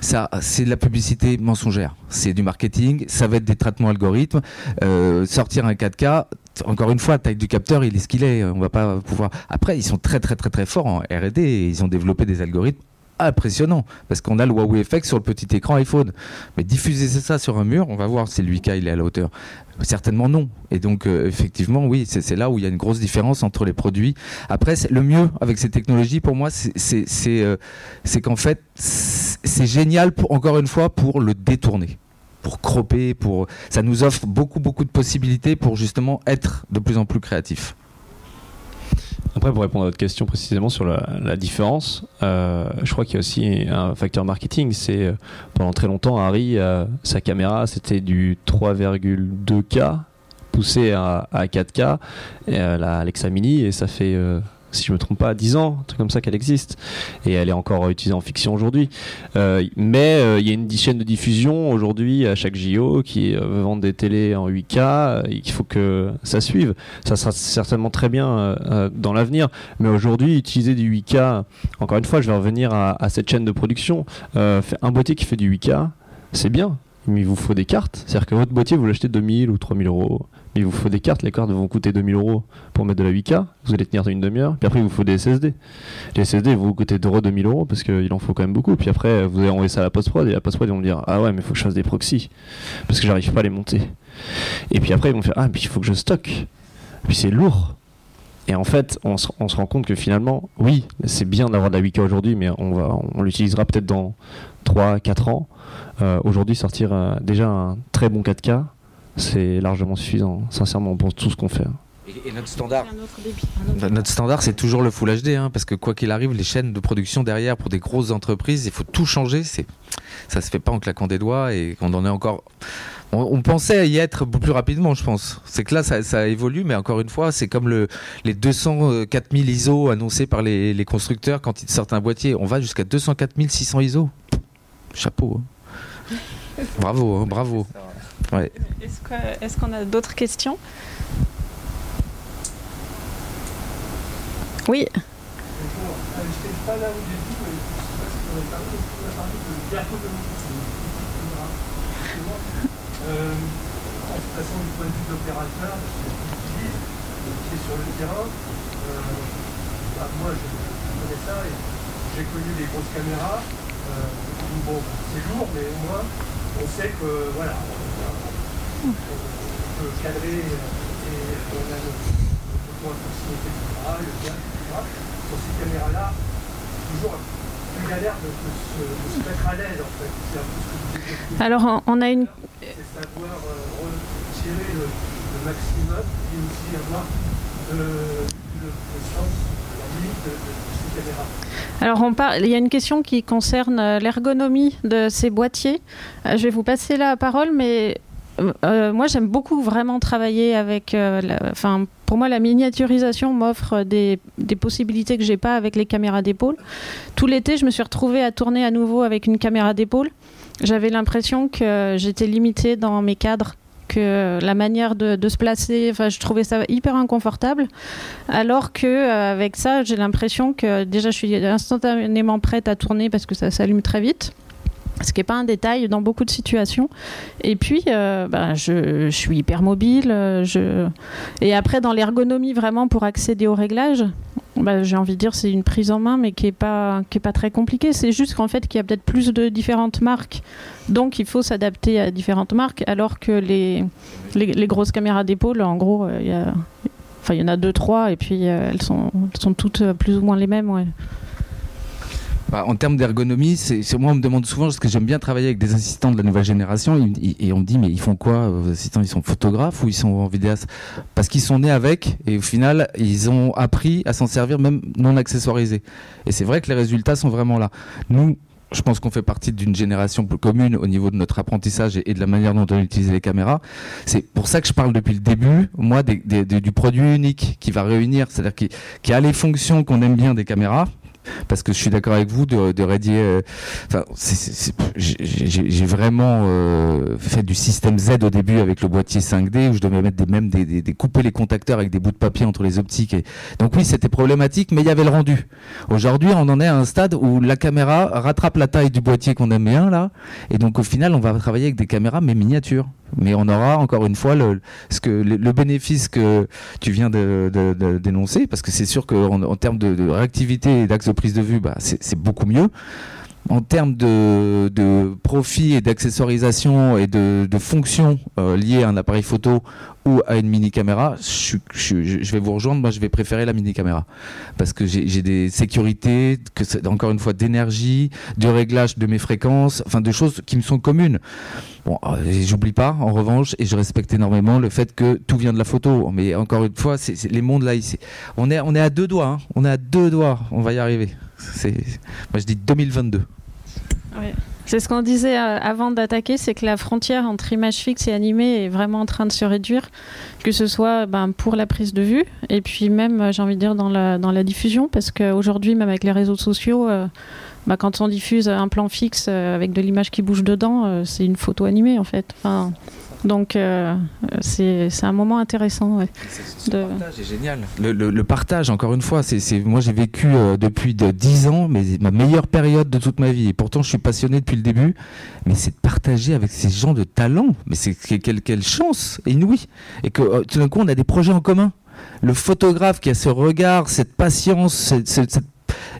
ça, c'est de la publicité mensongère. C'est du marketing. Ça va être des traitements algorithmes. Euh, sortir un 4K. Encore une fois, taille du capteur, il est ce qu'il est. On va pas pouvoir. Après, ils sont très très très très forts en R&D. Ils ont développé des algorithmes impressionnants parce qu'on a le Huawei Effect sur le petit écran iPhone. Mais diffuser ça sur un mur, on va voir si le 8K il est à la hauteur. Certainement non. Et donc, euh, effectivement, oui, c'est là où il y a une grosse différence entre les produits. Après, le mieux avec ces technologies, pour moi, c'est euh, qu'en fait, c'est génial, pour, encore une fois, pour le détourner. pour cropper, pour ça nous offre beaucoup beaucoup de possibilités pour justement être de plus en plus créatif. Après, pour répondre à votre question précisément sur la, différence, euh, je crois qu'il y a aussi un facteur marketing. C'est euh, pendant très longtemps, Harry, sa caméra, c'était du 3,2K poussé à, 4K, et, la Alexa Mini, et ça fait si je me trompe pas, 10 ans, un truc comme ça qu'elle existe. Et elle est encore utilisée en fiction aujourd'hui. Euh, mais euh, il y a une chaîne de diffusion aujourd'hui à chaque JO qui euh, vend des télés en 8K et qu'il faut que ça suive. Ça sera certainement très bien dans l'avenir. Mais aujourd'hui, utiliser du 8K, encore une fois, je vais revenir à, à cette chaîne de production. un boîtier qui fait du 8K, c'est bien. Mais il vous faut des cartes. C'est-à-dire que votre boîtier, vous l'achetez 2000 ou 3000 euros il vous faut des cartes. Les cartes vont coûter 2000 euros pour mettre de la 8K. Vous allez tenir une demi-heure. Puis après, il vous faut des SSD. Les SSD vont vous coûter 2 2000 euros parce qu'il en faut quand même beaucoup. Puis après, vous allez envoyer ça à la post-prod et la post-prod, ils vont dire Ah ouais, mais il faut que je fasse des proxys parce que j'arrive pas à les monter. Et puis après, ils vont faire Ah, puis il faut que je stocke. puis c'est lourd. Et en fait, on se, rend compte que finalement, oui, c'est bien d'avoir de la 8K aujourd'hui, mais on, va, on l'utilisera peut-être dans 3-4 ans. Euh, aujourd'hui, sortir euh, déjà un très bon 4K, c'est largement suffisant, sincèrement, pour tout ce qu'on fait. Et, notre standard, notre standard, c'est toujours le Full HD, hein, parce que quoi qu'il arrive, les chaînes de production derrière pour des grosses entreprises, il faut tout changer. C'est, ça se fait pas en claquant des doigts et qu'on en est encore. On, pensait y être plus rapidement, je pense. C'est que là, ça, évolue, mais encore une fois, c'est comme le, les 204 000 ISO annoncés par les, constructeurs quand ils sortent un boîtier. On va jusqu'à 204 600 ISO. Chapeau. Hein. bravo, hein, bravo. Est-ce qu'on a d'autres questions? Oui. Bonjour. Je n'étais pas là au début, mais je ne sais pas si on a parlé, on a parlé de l'ergonomie. Euh, en toute façon, du point de vue de l'opérateur, qui est sur le terrain, euh, bah, moi je, connais ça et j'ai connu les grosses caméras. Euh, bon, c'est lourd, mais au moins on sait que voilà, on peut cadrer et on a le bouton à proximité du bras, le gaz, etc. Sur ces caméras-là, toujours plus galère de, de, se, mettre à l'aise en fait. C'est un peu ce que vous Alors on a une. C'est savoir euh, retirer le, le, maximum et aussi avoir le, le, sens, la limite de, de. Alors, il y a une question qui concerne euh, l'ergonomie de ces boîtiers. Euh, je vais vous passer la parole, mais euh, moi, j'aime beaucoup vraiment travailler avec. enfin, pour moi, la miniaturisation m'offre des, des, possibilités que j'ai pas avec les caméras d'épaule. Tout l'été, je me suis retrouvée à tourner à nouveau avec une caméra d'épaule. J'avais l'impression que j'étais limitée dans mes cadres que la manière de, se placer, je trouvais ça hyper inconfortable. Alors que euh, avec ça, j'ai l'impression que déjà je suis instantanément prête à tourner parce que ça s'allume très vite ce qui n'est pas un détail dans beaucoup de situations. Et puis, euh, bah, je, suis hyper mobile. Euh. Et après, dans l'ergonomie, vraiment, pour accéder au réglage, bah, j'ai envie de dire c'est une prise en main, mais qui n'est pas, qui est pas très compliquée. C'est juste qu'en fait, qu'il y a peut-être plus de différentes marques. Donc, il faut s'adapter à différentes marques, alors que les, les, grosses caméras d'épaule, en gros, euh, il y a... Enfin, il y en a deux, trois, et puis elles, sont, elles sont toutes plus ou moins les mêmes. Ouais. Bah, en termes d'ergonomie, c'est moi on me demande souvent parce que j'aime bien travailler avec des assistants de la nouvelle génération et, on me dit mais ils font quoi vos assistants? Ils sont photographes ou ils sont en vidéaste? Parce qu'ils sont nés avec et au final ils ont appris à s'en servir même non accessoirisé. Et c'est vrai que les résultats sont vraiment là. Nous, je pense qu'on fait partie d'une génération plus commune au niveau de notre apprentissage et, de la manière dont on utilise les caméras. C'est pour ça que je parle depuis le début, moi, du produit unique qui va réunir, c'est-à-dire qui, qui a les fonctions qu'on aime bien des caméras, parce que je suis d'accord avec vous de, de. Euh, enfin, j'ai vraiment euh, fait du système Z au début avec le boîtier 5D où je devais mettre des, même des, couper les contacteurs avec des bouts de papier entre les optiques. Donc oui, c'était problématique, mais il y avait le rendu. Aujourd'hui, on en est à un stade où la caméra rattrape la taille du boîtier qu'on aime bien là, et donc au final, on va travailler avec des caméras mais miniatures. Mais on aura encore une fois le, ce que, le, bénéfice que tu viens de, de, dénoncer, parce que c'est sûr qu'en en termes de, réactivité et d'axe de prise de vue, bah, c'est beaucoup mieux. En termes de, profit et d'accessorisation et de, de fonctions euh, liées à un appareil photo ou à une mini caméra, je, vais vous rejoindre. Moi, je vais préférer la mini caméra parce que j'ai des sécurités, que encore une fois d'énergie, de réglage de mes fréquences, enfin de choses qui me sont communes. Bon, euh, j'oublie pas, en revanche, et je respecte énormément le fait que tout vient de la photo. Mais encore une fois, c'est les mondes là ici. On est, on est à deux doigts. Hein. On est à deux doigts. On va y arriver. Moi, je dis 2022. C'est ce qu'on disait euh, avant d'attaquer, c'est que la frontière entre image fixe et animée est vraiment en train de se réduire, que ce soit ben, pour la prise de vue et puis même, euh, j'ai envie de dire, dans la, dans la diffusion, parce qu'aujourd'hui, même avec les réseaux sociaux, bah, quand on diffuse un plan fixe euh, avec de l'image qui bouge dedans, euh, c'est une photo animée en fait. Donc euh, c'est un moment intéressant. Ouais, le partage est génial. Le, partage, encore une fois, c'est moi j'ai vécu depuis de 10 ans, mais ma meilleure période de toute ma vie. Et pourtant je suis passionné depuis le début. Mais c'est de partager avec ces gens de talent. Mais c'est quelle, quelle chance inouïe. Et que tout d'un coup on a des projets en commun. Le photographe qui a ce regard, cette patience, cette, cette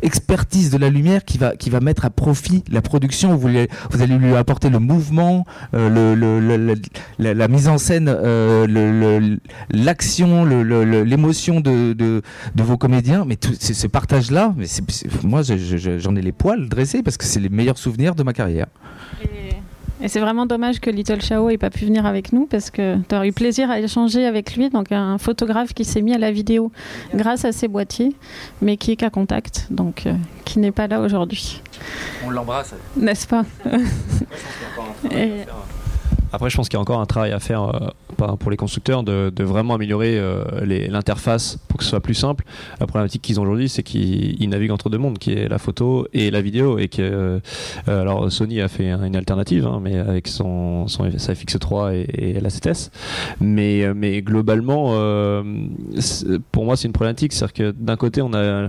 expertise de la lumière qui va, qui va mettre à profit la production. Vous, vous allez lui apporter le mouvement, euh, le, la, mise en scène, euh, l'action, l'émotion de, de, vos comédiens. Mais tout, ce partage-là, moi j'en ai les poils dressés parce que c'est les meilleurs souvenirs de ma carrière. C'est vraiment dommage que Little Chao ait pas pu venir avec nous parce que tu aurais eu plaisir à échanger avec lui, donc un photographe qui s'est mis à la vidéo grâce à ses boîtiers, mais qui est qu'à contact, donc euh, qui n'est pas là aujourd'hui. On l'embrasse. N'est-ce pas? Après, je pense qu'il y a encore un travail à faire euh, pour les constructeurs de, vraiment améliorer euh, l'interface pour que ce soit plus simple. La problématique qu'ils ont aujourd'hui, c'est qu'ils naviguent entre deux mondes, qui est la photo et la vidéo. Et que, euh, alors, Sony a fait une alternative, hein, mais avec son, son sa FX3 et, et la 7S. Mais, mais globalement, pour moi, c'est une problématique. C'est-à-dire que d'un côté, on a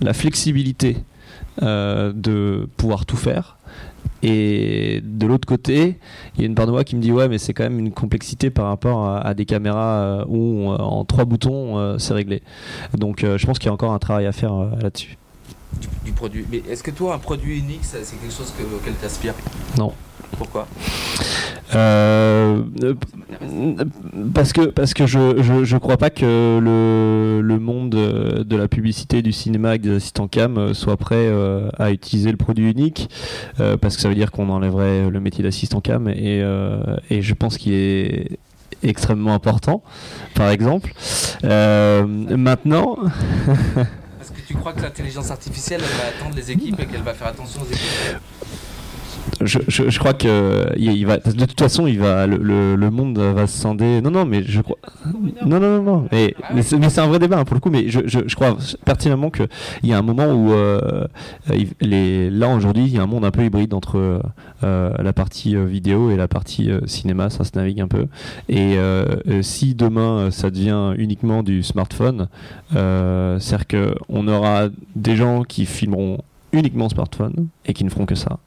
la flexibilité de pouvoir tout faire et de l'autre côté, il y a une part de moi qui me dit ouais, mais c'est quand même une complexité par rapport à, des caméras euh, où euh, en trois boutons euh, c'est réglé. Donc je pense qu'il y a encore un travail à faire là-dessus. Du, produit. Mais est-ce que toi, un produit unique, c'est quelque chose auquel tu aspires Non. Pourquoi euh, parce que parce que je, je, je crois pas que le, le, monde de la publicité du cinéma des assistants cam soit prêt euh, à utiliser le produit unique parce que ça veut dire qu'on enlèverait le métier d'assistant cam et, et je pense qu'il est extrêmement important par exemple. Maintenant Est-ce que tu crois que l'intelligence artificielle va attendre les équipes et qu'elle va faire attention aux équipes? Je, crois que il, va, de toute façon, il va, le, monde va se scinder. Non, non, mais je crois. Non, non, non, non. Mais, c'est un vrai débat hein, pour le coup. Mais je, crois pertinemment qu'il y a un moment où, euh, là aujourd'hui, il y a un monde un peu hybride entre euh, la partie euh, vidéo et la partie cinéma. Ça se navigue un peu. Et si demain ça devient uniquement du smartphone, c'est-à-dire qu'on aura des gens qui filmeront uniquement smartphone et qui ne feront que ça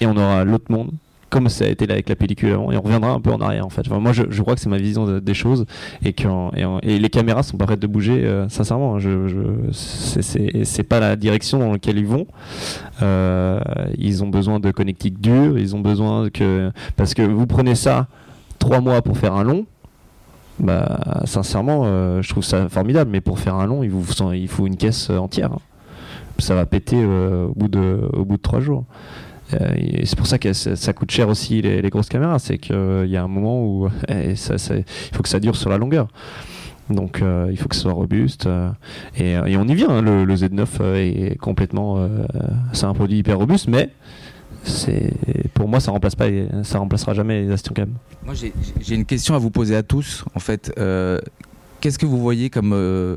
et on aura l'autre monde comme ça a été là avec la pellicule avant et on reviendra un peu en arrière en fait. Moi je, crois que c'est ma vision des choses et que les caméras sont pas prêtes de bouger euh, sincèrement hein. je, je c'est pas la direction dans laquelle ils vont. Euh, ils ont besoin de connectiques durs ils ont besoin que parce que vous prenez ça trois mois pour faire un long bah sincèrement euh, je trouve ça formidable mais pour faire un long il faut une caisse entière ça va péter au bout de trois jours euh, c'est pour ça que ça, coûte cher aussi les, grosses caméras, c'est qu'il y a un moment où il faut que ça dure sur la longueur. Donc euh, il faut que ce soit robuste. Euh, et, on y vient, hein, le, Z9 est complètement... c'est un produit hyper robuste, mais pour moi ça remplace pas ça remplacera jamais les Aston Cam. Moi j'ai une question à vous poser à tous en fait qu'est-ce que vous voyez comme euh,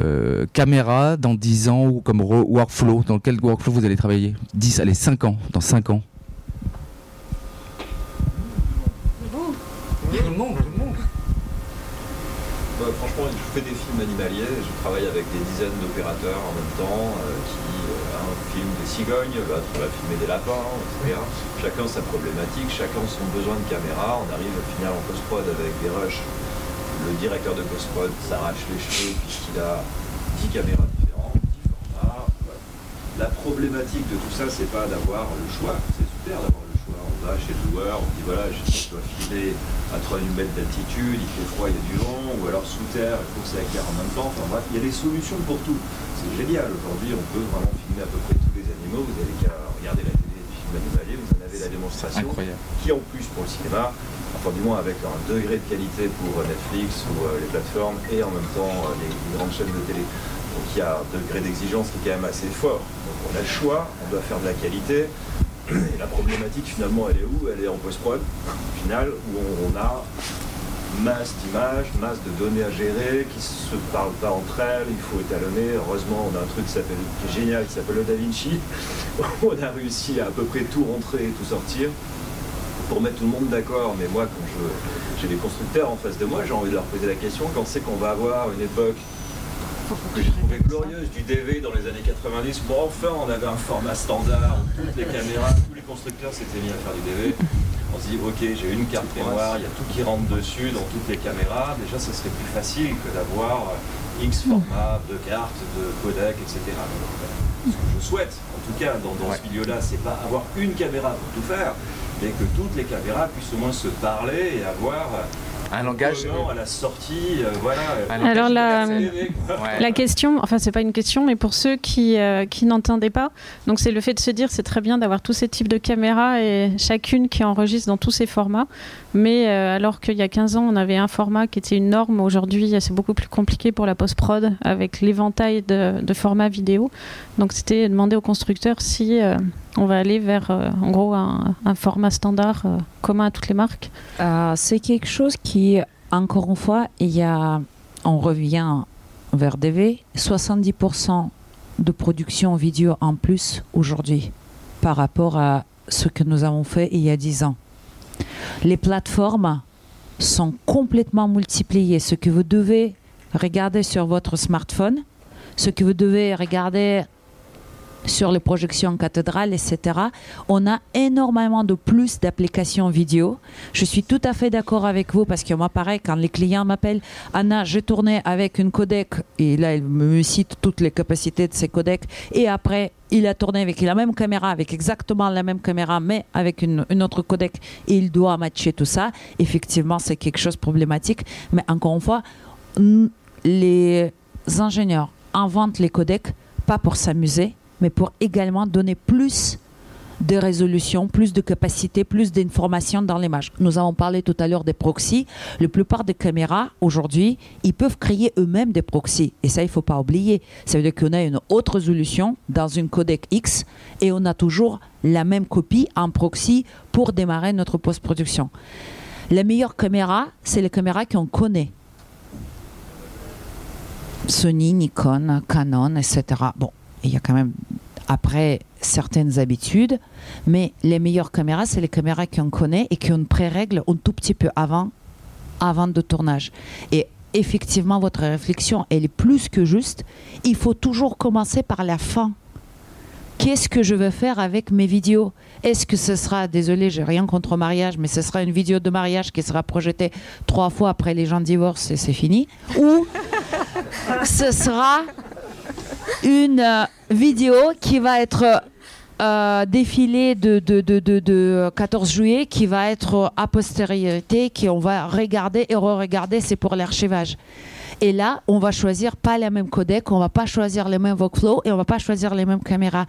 euh, caméra dans 10 ans ou comme workflow? Dans quel workflow vous allez travailler? 10, allez, 5 ans, dans 5 ans Tout le monde, tout le monde. Bah, franchement, je fais des films animaliers, je travaille avec des dizaines d'opérateurs en même temps euh, qui un film des cigognes, l'autre va filmer des lapins, etc. Chacun sa problématique, chacun son besoin de caméra. On arrive à finir en post-prod avec des rushs le directeur de post-prod s'arrache les cheveux puisqu'il a 10 caméras différentes, 10 formats. La problématique de tout ça, c'est pas d'avoir le choix. C'est super d'avoir le choix. On va chez le joueur, on dit voilà, je dois filer à 3000 mètres d'altitude, il fait froid, il y a du vent, ou alors sous terre, il faut que ça éclaire en même temps. Enfin bref, il y a des solutions pour tout. C'est génial. Aujourd'hui, on peut vraiment filmer à peu près tous les animaux. Vous avez qu'à regarder la télé des films animaliers, vous en avez la démonstration. Incroyable. Qui en plus pour le cinéma, du moins avec un degré de qualité pour Netflix ou euh, les plateformes et en même temps euh, les, grandes chaînes de télé. Donc il y a un degré d'exigence qui est quand même assez fort. Donc on a le choix, on doit faire de la qualité. Et la problématique finalement elle est où? Elle est en post-prod, final, où on, a masse d'images, masse de données à gérer, qui ne se parlent pas entre elles, il faut étalonner. Heureusement, on a un truc qui, s'appelle, est génial, qui s'appelle le Da Vinci. on a réussi à à peu près tout rentrer et tout sortir pour mettre tout le monde d'accord. Mais moi, quand je, j'ai des constructeurs en face de moi, j'ai envie de leur poser la question quand c'est qu'on va avoir une époque que j'ai trouvé glorieuse du DV dans les années 90. Bon, enfin, on avait un format standard, où toutes les caméras, tous les constructeurs s'étaient mis à faire du DV. On se dit, ok, j'ai une carte mémoire, il y a tout qui rentre dessus dans toutes les caméras. Déjà, ce serait plus facile que d'avoir euh, X format de cartes, de codec, etc. Donc, ce que je souhaite, en tout cas, dans, dans ce milieu-là, c'est pas avoir une caméra pour tout faire, mais que toutes les caméras puissent au moins se parler et avoir Un langage. à la sortie, euh, voilà. Un Alors la. Ouais. la question, enfin c'est pas une question, mais pour ceux qui, euh, qui n'entendaient pas, donc c'est le fait de se dire c'est très bien d'avoir tous ces types de caméras et chacune qui enregistre dans tous ces formats, mais euh, alors qu'il y a 15 ans on avait un format qui était une norme, aujourd'hui c'est beaucoup plus compliqué pour la post-prod avec l'éventail de, de formats vidéo, donc c'était demander au constructeur si euh, on va aller vers euh, en gros un, format standard euh, commun à toutes les marques. Euh, c'est quelque chose qui, encore une fois, il y a, on revient vers DV, 70% de production vidéo en plus aujourd'hui par rapport à ce que nous avons fait il y a 10 ans. Les plateformes sont complètement multipliées. Ce que vous devez regarder sur votre smartphone, ce que vous devez regarder sur les projections cathédrales, etc. On a énormément de plus d'applications vidéo. Je suis tout à fait d'accord avec vous parce que moi, pareil, quand les clients m'appellent, Anna, j'ai tourné avec une codec, et là, il me cite toutes les capacités de ces codecs, et après, il a tourné avec la même caméra, avec exactement la même caméra, mais avec une, une autre codec, et il doit matcher tout ça. Effectivement, c'est quelque chose de problématique. Mais encore une fois, les ingénieurs inventent les codecs pas pour s'amuser, mais pour également donner plus de résolution, plus de capacité, plus d'informations dans l'image. Nous avons parlé tout à l'heure des proxys. La plupart des caméras, aujourd'hui, ils peuvent créer eux-mêmes des proxys. Et ça, il ne faut pas oublier. Ça veut dire qu'on a une haute résolution dans une codec X et on a toujours la même copie en proxy pour démarrer notre post-production. La meilleure caméra, c'est les caméras qu'on connaît. Sony, Nikon, Canon, etc. Bon, il y a quand même après certaines habitudes, mais les meilleures caméras, c'est les caméras qu'on connaît et qu'on pré-règle un tout petit peu avant, avant de tournage. Et effectivement, votre réflexion, elle est plus que juste. Il faut toujours commencer par la fin. Qu'est-ce que je veux faire avec mes vidéos? Est-ce que ce sera, désolé, j'ai rien contre mariage, mais ce sera une vidéo de mariage qui sera projetée trois fois après les gens divorcent et c'est fini? Ou ce sera une euh, vidéo qui va être euh, défilée de, de, de, de, de 14 juillet, qui va être a postériorité, qu'on va regarder et re-regarder, c'est pour l'archivage. Et là, on va choisir pas la même codec, on va pas choisir les mêmes workflows et on va pas choisir les mêmes caméras.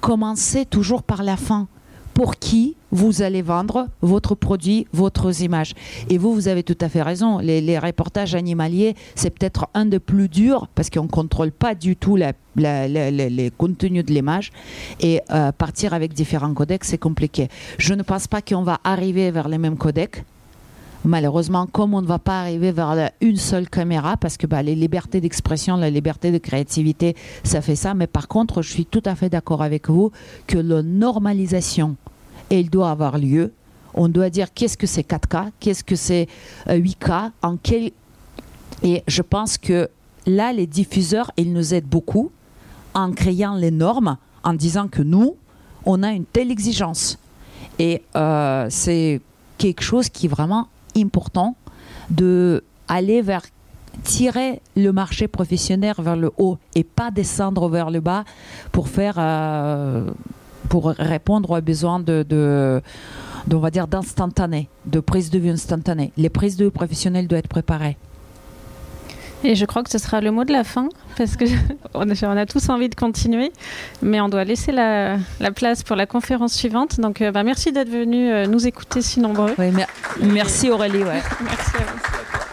Commencez toujours par la fin. Pour qui? Vous allez vendre votre produit, votre images. Et vous, vous avez tout à fait raison. Les, reportages animaliers, c'est peut-être un des plus durs parce qu'on ne contrôle pas du tout la- la- les contenus de l'image. Et euh, partir avec différents codecs, c'est compliqué. Je ne pense pas qu'on va arriver vers les mêmes codecs. Malheureusement, comme on ne va pas arriver vers une seule caméra, parce que bah, les libertés d'expression, la liberté de créativité, ça fait ça. Mais par contre, je suis tout à fait d'accord avec vous que la normalisation, elle doit avoir lieu. On doit dire qu'est-ce que c'est 4K, qu'est-ce que c'est euh, 8K, en quel... Et je pense que là, les diffuseurs, ils nous aident beaucoup en créant les normes, en disant que nous, on a une telle exigence. Et euh, c'est quelque chose qui est vraiment important de aller vers tirer le marché professionnel vers le haut et pas descendre vers le bas pour faire euh, pour répondre aux besoins de, de, on va dire d'instantané, de prise de vue instantanée. Les prises de vue professionnelles doivent être préparées. Et je crois que ce sera le mot de la fin, parce que on a, tous envie de continuer, mais on doit laisser la, place pour la conférence suivante. Donc, euh, bah, merci d'être venu euh, nous écouter si nombreux. merci Aurélie. Ouais. merci à vous.